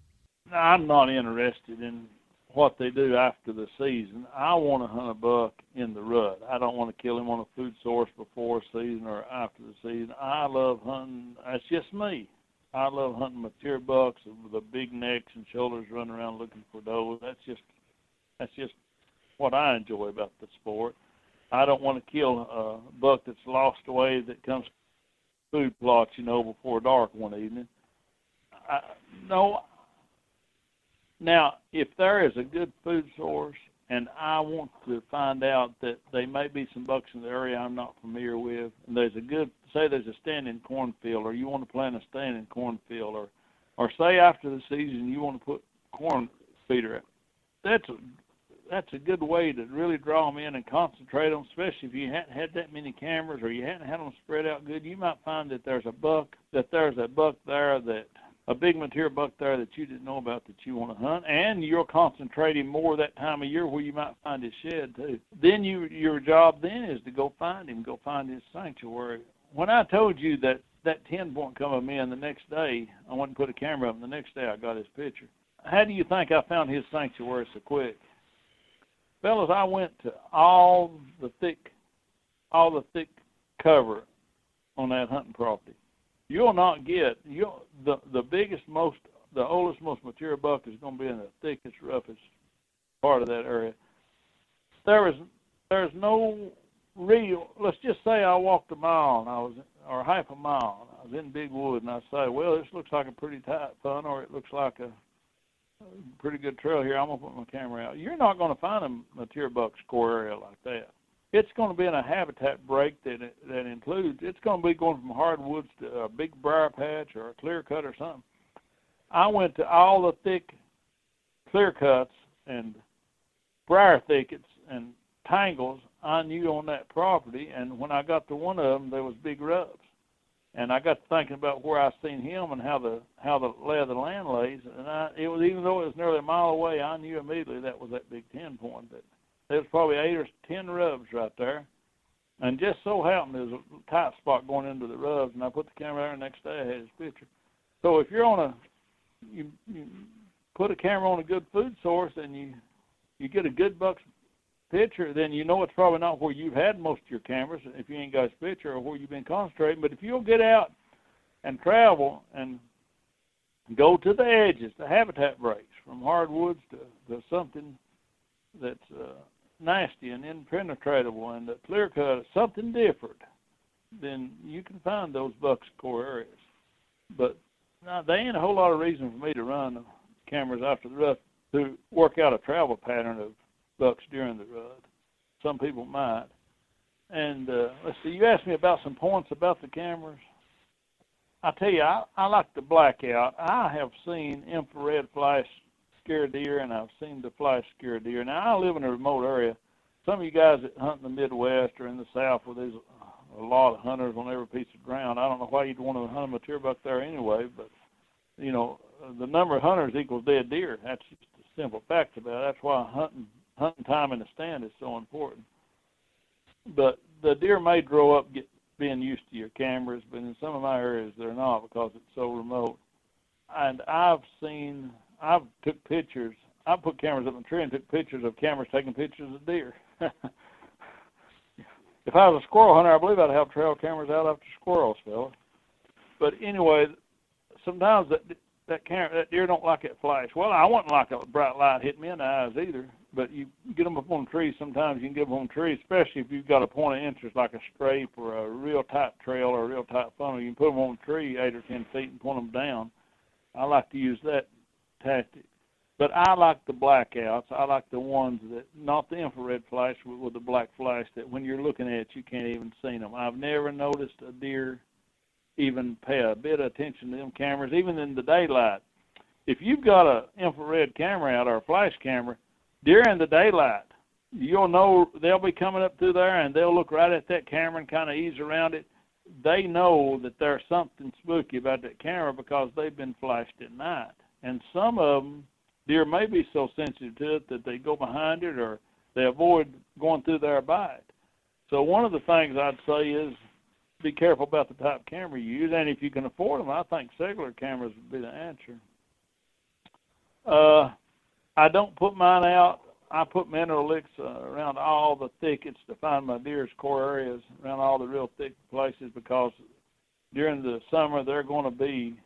S4: I'm not interested in what they do after the season. I want to hunt a buck in the rut. I don't want to kill him on a food source before season or after the season. I love hunting. That's just me. I love hunting mature bucks with the big necks and shoulders running around looking for does. That's just that's just what I enjoy about the sport. I don't want to kill a buck that's lost away that comes food plots, you know, before dark one evening. I, no, now, if there is a good food source and I want to find out that there may be some bucks in the area I'm not familiar with, and there's a good, say there's a standing cornfield, or you want to plant a standing cornfield, or, or say after the season you want to put corn feeder, that's a, that's a good way to really draw them in and concentrate them, especially if you hadn't had that many cameras or you hadn't had them spread out good. You might find that there's a buck, that there's a buck there that a big mature buck there that you didn't know about that you want to hunt, and you're concentrating more that time of year where you might find his shed too. Then you your job then is to go find him, go find his sanctuary. When I told you that that ten point come of me and the next day I went and put a camera up and the next day I got his picture. How do you think I found his sanctuary so quick? Fellas, I went to all the thick all the thick cover on that hunting property you'll not get you the the biggest most the oldest most mature buck is going to be in the thickest roughest part of that area. There is there's no real let's just say i walked a mile and i was or half a mile i was in big wood and i say well this looks like a pretty tight fun or it looks like a pretty good trail here. I'm going to put my camera out. You're not going to find a mature buck score area like that it's going to be in a habitat break that that includes it's going to be going from hardwoods to a big briar patch or a clear cut or something. I went to all the thick clear cuts and briar thickets and tangles I knew on that property, and when I got to one of them, there was big rubs, and I got thinking about where I seen him and how the how the lay of the land lays, and I it was even though it was nearly a mile away, I knew immediately that was that big ten point that there was probably eight or ten rubs right there. And just so happened there was a tight spot going into the rubs, and I put the camera there, the next day I had his picture. So if you're on a, you, you put a camera on a good food source, and you you get a good buck's picture, then you know it's probably not where you've had most of your cameras, if you ain't got his picture, or where you've been concentrating. But if you'll get out and travel and go to the edges, the habitat breaks, from hardwoods to, to something that's uh, nasty and impenetrable, and the clear cut is something different, then you can find those bucks core areas. But now, there ain't a whole lot of reason for me to run cameras after the rut to work out a travel pattern of bucks during the rut. Some people might. And uh, let's see, you asked me about some points about the cameras. I tell you, I, I like the blackout. I have seen infrared flash scare deer, and I've seen the flash scare deer. Now I live in a remote area. Some of you guys that hunt in the Midwest or in the South, where there's uh, a lot of hunters on every piece of ground. I don't know why you'd want to hunt a mature buck there anyway, but you know, the number of hunters equals dead deer. That's just a simple fact about it. That's why hunting hunting time in the stand is so important. But the deer may grow up get being used to your cameras, but in some of my areas they're not because it's so remote. And I've seen, I've took pictures. I put cameras up in the tree and took pictures of cameras taking pictures of deer. if I was a squirrel hunter, I believe I'd have trail cameras out after squirrels, fella. But anyway, sometimes that that camera, that deer don't like it flash. Well, I wouldn't like a bright light hitting me in the eyes either. But you get them up on trees. Sometimes you can get them on trees, especially if you've got a point of interest like a scrape or a real tight trail or a real tight funnel. You can put them on a tree eight or ten feet and point them down. I like to use that tactic. But I like the blackouts. I like the ones that not the infrared flash with, with the black flash that when you're looking at you can't even see them. I've never noticed a deer even pay a bit of attention to them cameras, even in the daylight. If you've got a infrared camera out or a flash camera, during the daylight, you'll know they'll be coming up through there and they'll look right at that camera and kind of ease around it. They know that there's something spooky about that camera because they've been flashed at night. And some of them, deer may be so sensitive to it that they go behind it or they avoid going through there by it. So one of the things I'd say is be careful about the type of camera you use, and if you can afford them, I think cellular cameras would be the answer. Uh, I don't put mine out. I put mineral licks uh, around all the thickets to find my deer's core areas, around all the real thick places, because during the summer they're going to be.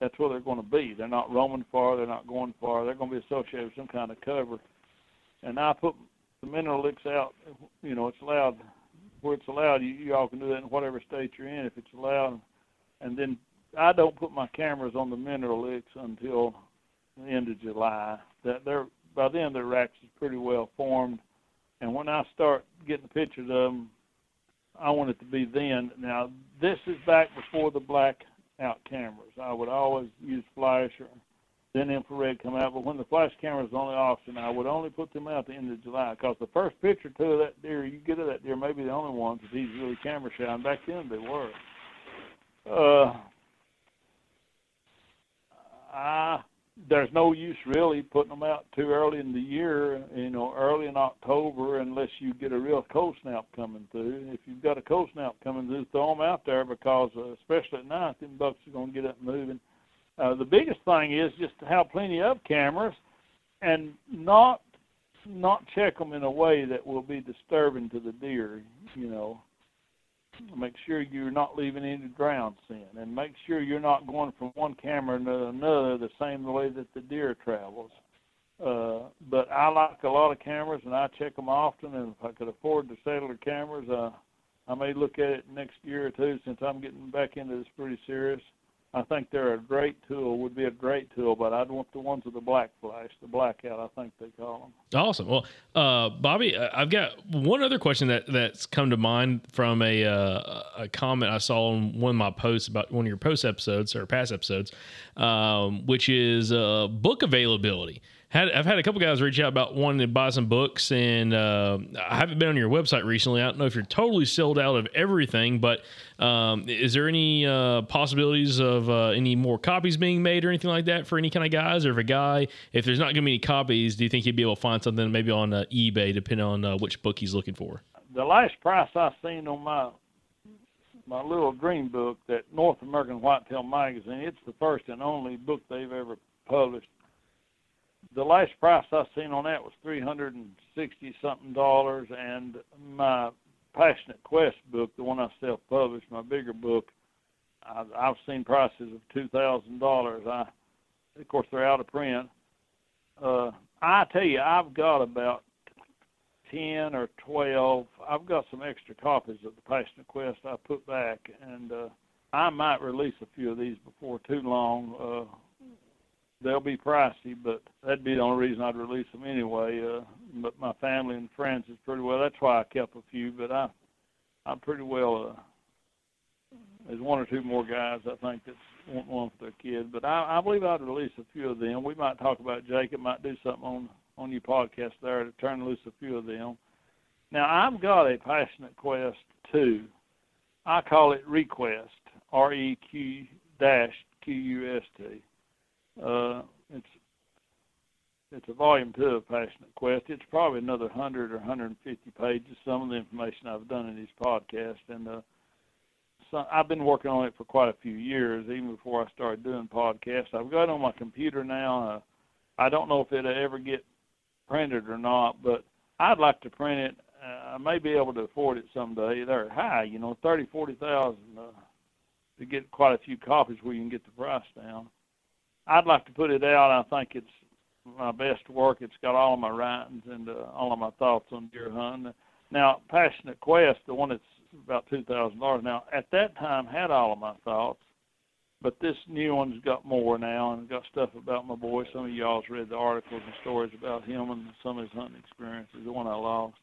S4: That's where they're going to be. They're not roaming far. They're not going far. They're going to be associated with some kind of cover. And I put the mineral licks out. You know, it's allowed where it's allowed. You, you all can do that in whatever state you're in if it's allowed. And then I don't put my cameras on the mineral licks until the end of July. That they're by then their racks is pretty well formed, and when I start getting pictures of them, I want it to be then. Now this is back before the black out cameras. I would always use flash or then infrared come out, but when the flash camera's on the auction, I would only put them out at the end of July because the first picture two of that deer you get of that deer may be the only ones if he's really camera shy. And back then they were. Uh, I there's no use really putting them out too early in the year, you know, early in October, unless you get a real cold snap coming through. If you've got a cold snap coming through, throw them out there because, uh, especially at night, them bucks are going to get up moving. Uh, the biggest thing is just to have plenty of cameras and not not check them in a way that will be disturbing to the deer. You know, make sure you're not leaving any ground sin, and make sure you're not going from one camera to another the same way that the deer travels. Uh, but I like a lot of cameras, and I check them often. And if I could afford the cameras, uh, I may look at it next year or two since I'm getting back into this pretty serious. I think they're a great tool, would be a great tool, but I'd want the ones with the black flash, the blackout, I think they call them.
S5: Awesome. Well, uh, Bobby, I- I've got one other question that that's come to mind from a uh, a comment I saw on one of my posts about one of your post episodes or past episodes, um, which is uh, book availability. Had, I've had a couple guys reach out about wanting to buy some books, and uh, I haven't been on your website recently. I don't know if you're totally sold out of everything, but um, is there any uh, possibilities of uh, any more copies being made or anything like that for any kind of guys? Or if a guy, if there's not going to be any copies, do you think he'd be able to find something maybe on uh, eBay, depending on uh, which book he's looking for?
S4: The last price I seen on my my little green book, that North American Whitetail Magazine, it's the first and only book they've ever published. The last price I seen on that was three hundred and sixty something dollars, and my Passionate Quest book, the one I self-published, my bigger book, I've, I've seen prices of two thousand dollars. I, of course, they're out of print. Uh, I tell you, I've got about ten or twelve. I've got some extra copies of the Passionate Quest I put back, and uh, I might release a few of these before too long. Uh, they'll be pricey, but that'd be the only reason I'd release them anyway. Uh, but my family and friends is pretty well. That's why I kept a few. But I, I'm pretty well. Uh, there's one or two more guys I think that's want one for their kid. But I, I believe I'd release a few of them. We might talk about Jacob. Might do something on on your podcast there to turn loose a few of them. Now I've got a Passionate Quest two. I call it Request. R E Q dash Q U S T. Uh, it's it's a volume two of Passionate Quest. It's probably another hundred or hundred and fifty pages. Some of the information I've done in these podcasts, and uh, so I've been working on it for quite a few years, even before I started doing podcasts. I've got it on my computer now. Uh, I don't know if it'll ever get printed or not, but I'd like to print it. Uh, I may be able to afford it someday. They're high, you know, thirty, forty thousand uh, to get quite a few copies where you can get the price down. I'd like to put it out. I think it's my best work. It's got all of my writings and uh, all of my thoughts on deer hunting. Now, Passionate Quest, the one that's about two thousand dollars now, at that time had all of my thoughts, but this new one's got more now and got stuff about my boy. Some of y'all's read the articles and stories about him and some of his hunting experiences. The one I lost.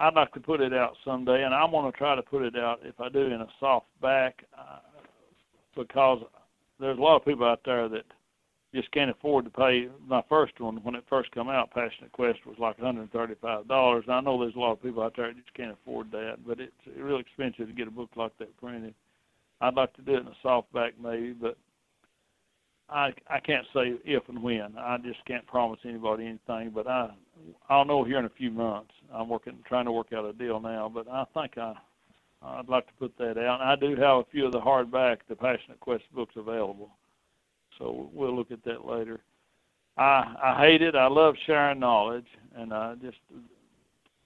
S4: I'd like to put it out someday, and I'm going to try to put it out if I do in a soft back, uh, because there's a lot of people out there that just can't afford to pay. My first one, when it first come out, Passionate Quest was like $135. I know there's a lot of people out there that just can't afford that, but it's real expensive to get a book like that printed. I'd like to do it in a softback maybe, but I I can't say if and when. I just can't promise anybody anything. But I I'll know here in a few months. I'm working trying to work out a deal now, but I think I I'd like to put that out. I do have a few of the hardback, the Passionate Quest books available, so we'll look at that later. I I hate it. I love sharing knowledge, and I just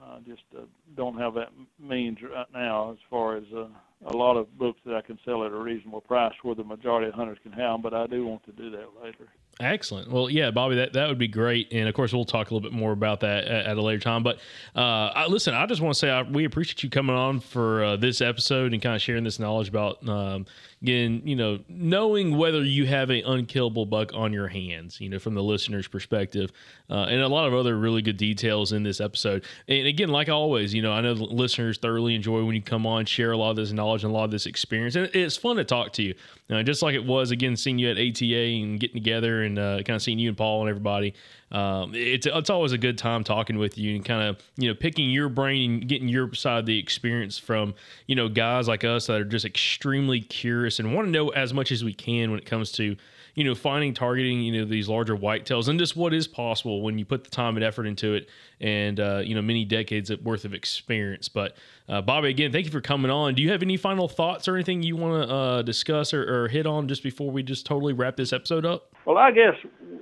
S4: I just uh, don't have that means right now as far as uh, a lot of books that I can sell at a reasonable price where the majority of hunters can have them. But I do want to do that later.
S5: Excellent. Well, yeah, Bobby, that, that would be great. And of course, we'll talk a little bit more about that at, at a later time. But uh, I, listen, I just want to say I, we appreciate you coming on for uh, this episode and kind of sharing this knowledge about um, getting, you know, knowing whether you have an unkillable buck on your hands, you know, from the listener's perspective, uh, and a lot of other really good details in this episode. And again, like always, you know, I know listeners thoroughly enjoy when you come on, share a lot of this knowledge and a lot of this experience. And it's fun to talk to you, uh, just like it was, again, seeing you at ATA and getting together and uh, kind of seeing you and Paul and everybody. Um, it's it's always a good time talking with you and kind of you know picking your brain and getting your side of the experience from you know guys like us that are just extremely curious and want to know as much as we can when it comes to you know finding targeting you know these larger whitetails and just what is possible when you put the time and effort into it and uh, you know many decades worth of experience. But uh, Bobby, again, thank you for coming on. Do you have any final thoughts or anything you want to uh, discuss or, or hit on just before we just totally wrap this episode up?
S4: Well, I guess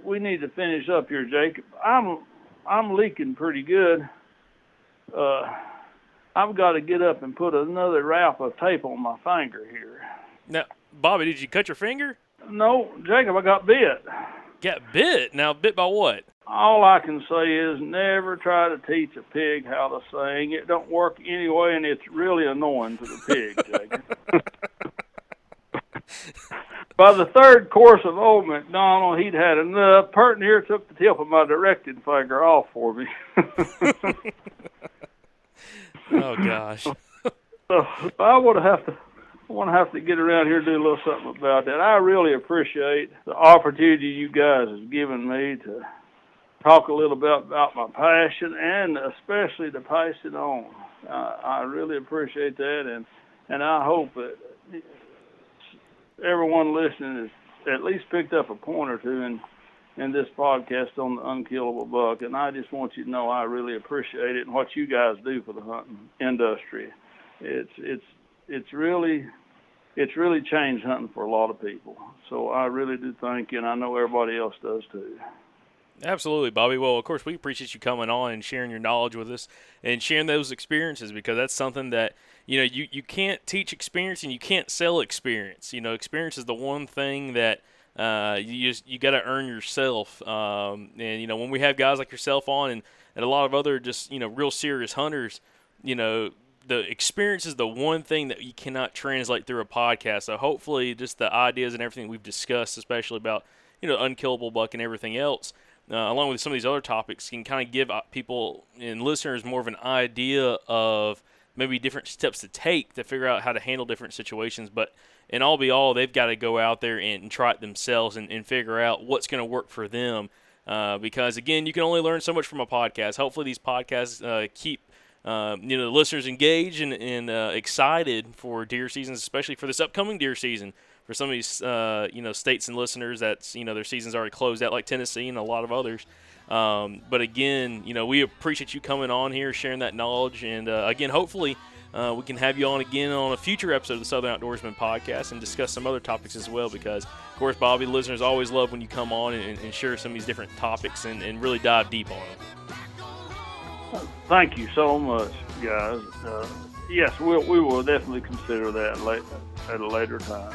S4: we need to finish up here, Jake. I'm I'm leaking pretty good. Uh, I've got to get up and put another wrap of tape on my finger here.
S2: Now, Bobby, did you cut your finger?
S4: No, Jacob, I got bit.
S2: Got bit. Now, bit by what?
S4: All I can say is never try to teach a pig how to sing. It don't work anyway, and it's really annoying to the pig, Jacob. By the third course of old McDonald, he'd had enough. Pert near took the tip of my directed finger off for me.
S2: Oh gosh.
S4: So I would have to I want to have to get around here and do a little something about that. I really appreciate the opportunity you guys have given me to talk a little bit about my passion and especially to pass it on. Uh, I really appreciate that, and and I hope that everyone listening has at least picked up a point or two in in this podcast on the unkillable buck. And I just want you to know I really appreciate it and what you guys do for the hunting industry. It's it's it's really it's really changed hunting for a lot of people. So I really do thank you, and I know everybody else does too.
S2: Absolutely, Bobby. Well, of course, we appreciate you coming on and sharing your knowledge with us and sharing those experiences because that's something that you know you, you can't teach experience and you can't sell experience. You know, experience is the one thing that uh, you just you got to earn yourself. Um, and you know, when we have guys like yourself on and and a lot of other just you know real serious hunters, you know, the experience is the one thing that you cannot translate through a podcast. So hopefully, just the ideas and everything we've discussed, especially about you know unkillable buck and everything else, uh, along with some of these other topics, can kind of give uh, people and listeners more of an idea of maybe different steps to take to figure out how to handle different situations. But in all be all, they've got to go out there and, try it themselves and, and figure out what's going to work for them. Uh, because again, you can only learn so much from a podcast. Hopefully, these podcasts uh, keep uh, you know the listeners engaged and, and uh, excited for deer seasons, especially for this upcoming deer season. For some of these uh, you know states and listeners, that's you know their season's already closed out, like Tennessee and a lot of others. Um, but again, you know we appreciate you coming on here, sharing that knowledge, and uh, again, hopefully. Uh, we can have you on again on a future episode of the Southern Outdoorsman podcast and discuss some other topics as well. Because, of course, Bobby, listeners always love when you come on and, and share some of these different topics and, and really dive deep on them.
S4: Thank you so much, guys. Uh, yes, we'll, we will definitely consider that at a later time.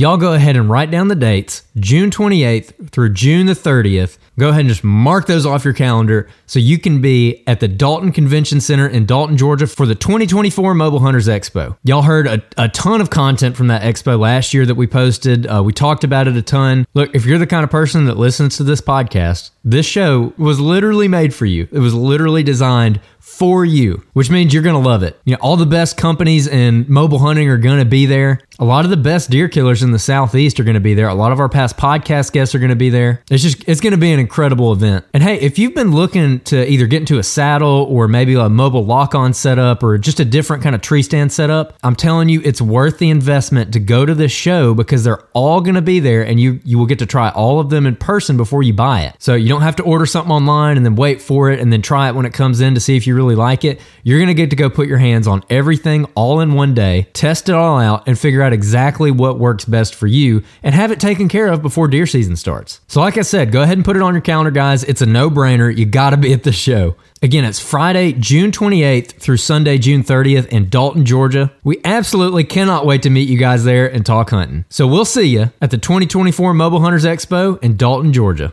S1: Y'all go ahead and write down the dates, June 28th through June the 30th. Go ahead and just mark those off your calendar so you can be at the Dalton Convention Center in Dalton, Georgia for the 2024 Mobile Hunters Expo. Y'all heard a, a ton of content from that expo last year that we posted. Uh, we talked about it a ton. Look, if you're the kind of person that listens to this podcast, this show was literally made for you. It was literally designed for you, which means you're going to love it. You know, all the best companies in mobile hunting are going to be there. A lot of the best deer killers in the southeast are going to be there. A lot of our past podcast guests are going to be there. It's just it's going to be an incredible event. And hey, if you've been looking to either get into a saddle or maybe a mobile lock-on setup or just a different kind of tree stand setup, I'm telling you it's worth the investment to go to this show because they're all going to be there and you you will get to try all of them in person before you buy it. So you don't have to order something online and then wait for it and then try it when it comes in to see if you really like it. You're going to get to go put your hands on everything all in one day, test it all out and figure out exactly what works best for you and have it taken care of before deer season starts. So like I said, go ahead and put it on your calendar guys. It's a no-brainer. You got to be at the show. Again, it's Friday, June 28th through Sunday, June 30th in Dalton, Georgia. We absolutely cannot wait to meet you guys there and talk hunting. So we'll see you at the 2024 Mobile Hunters Expo in Dalton, Georgia.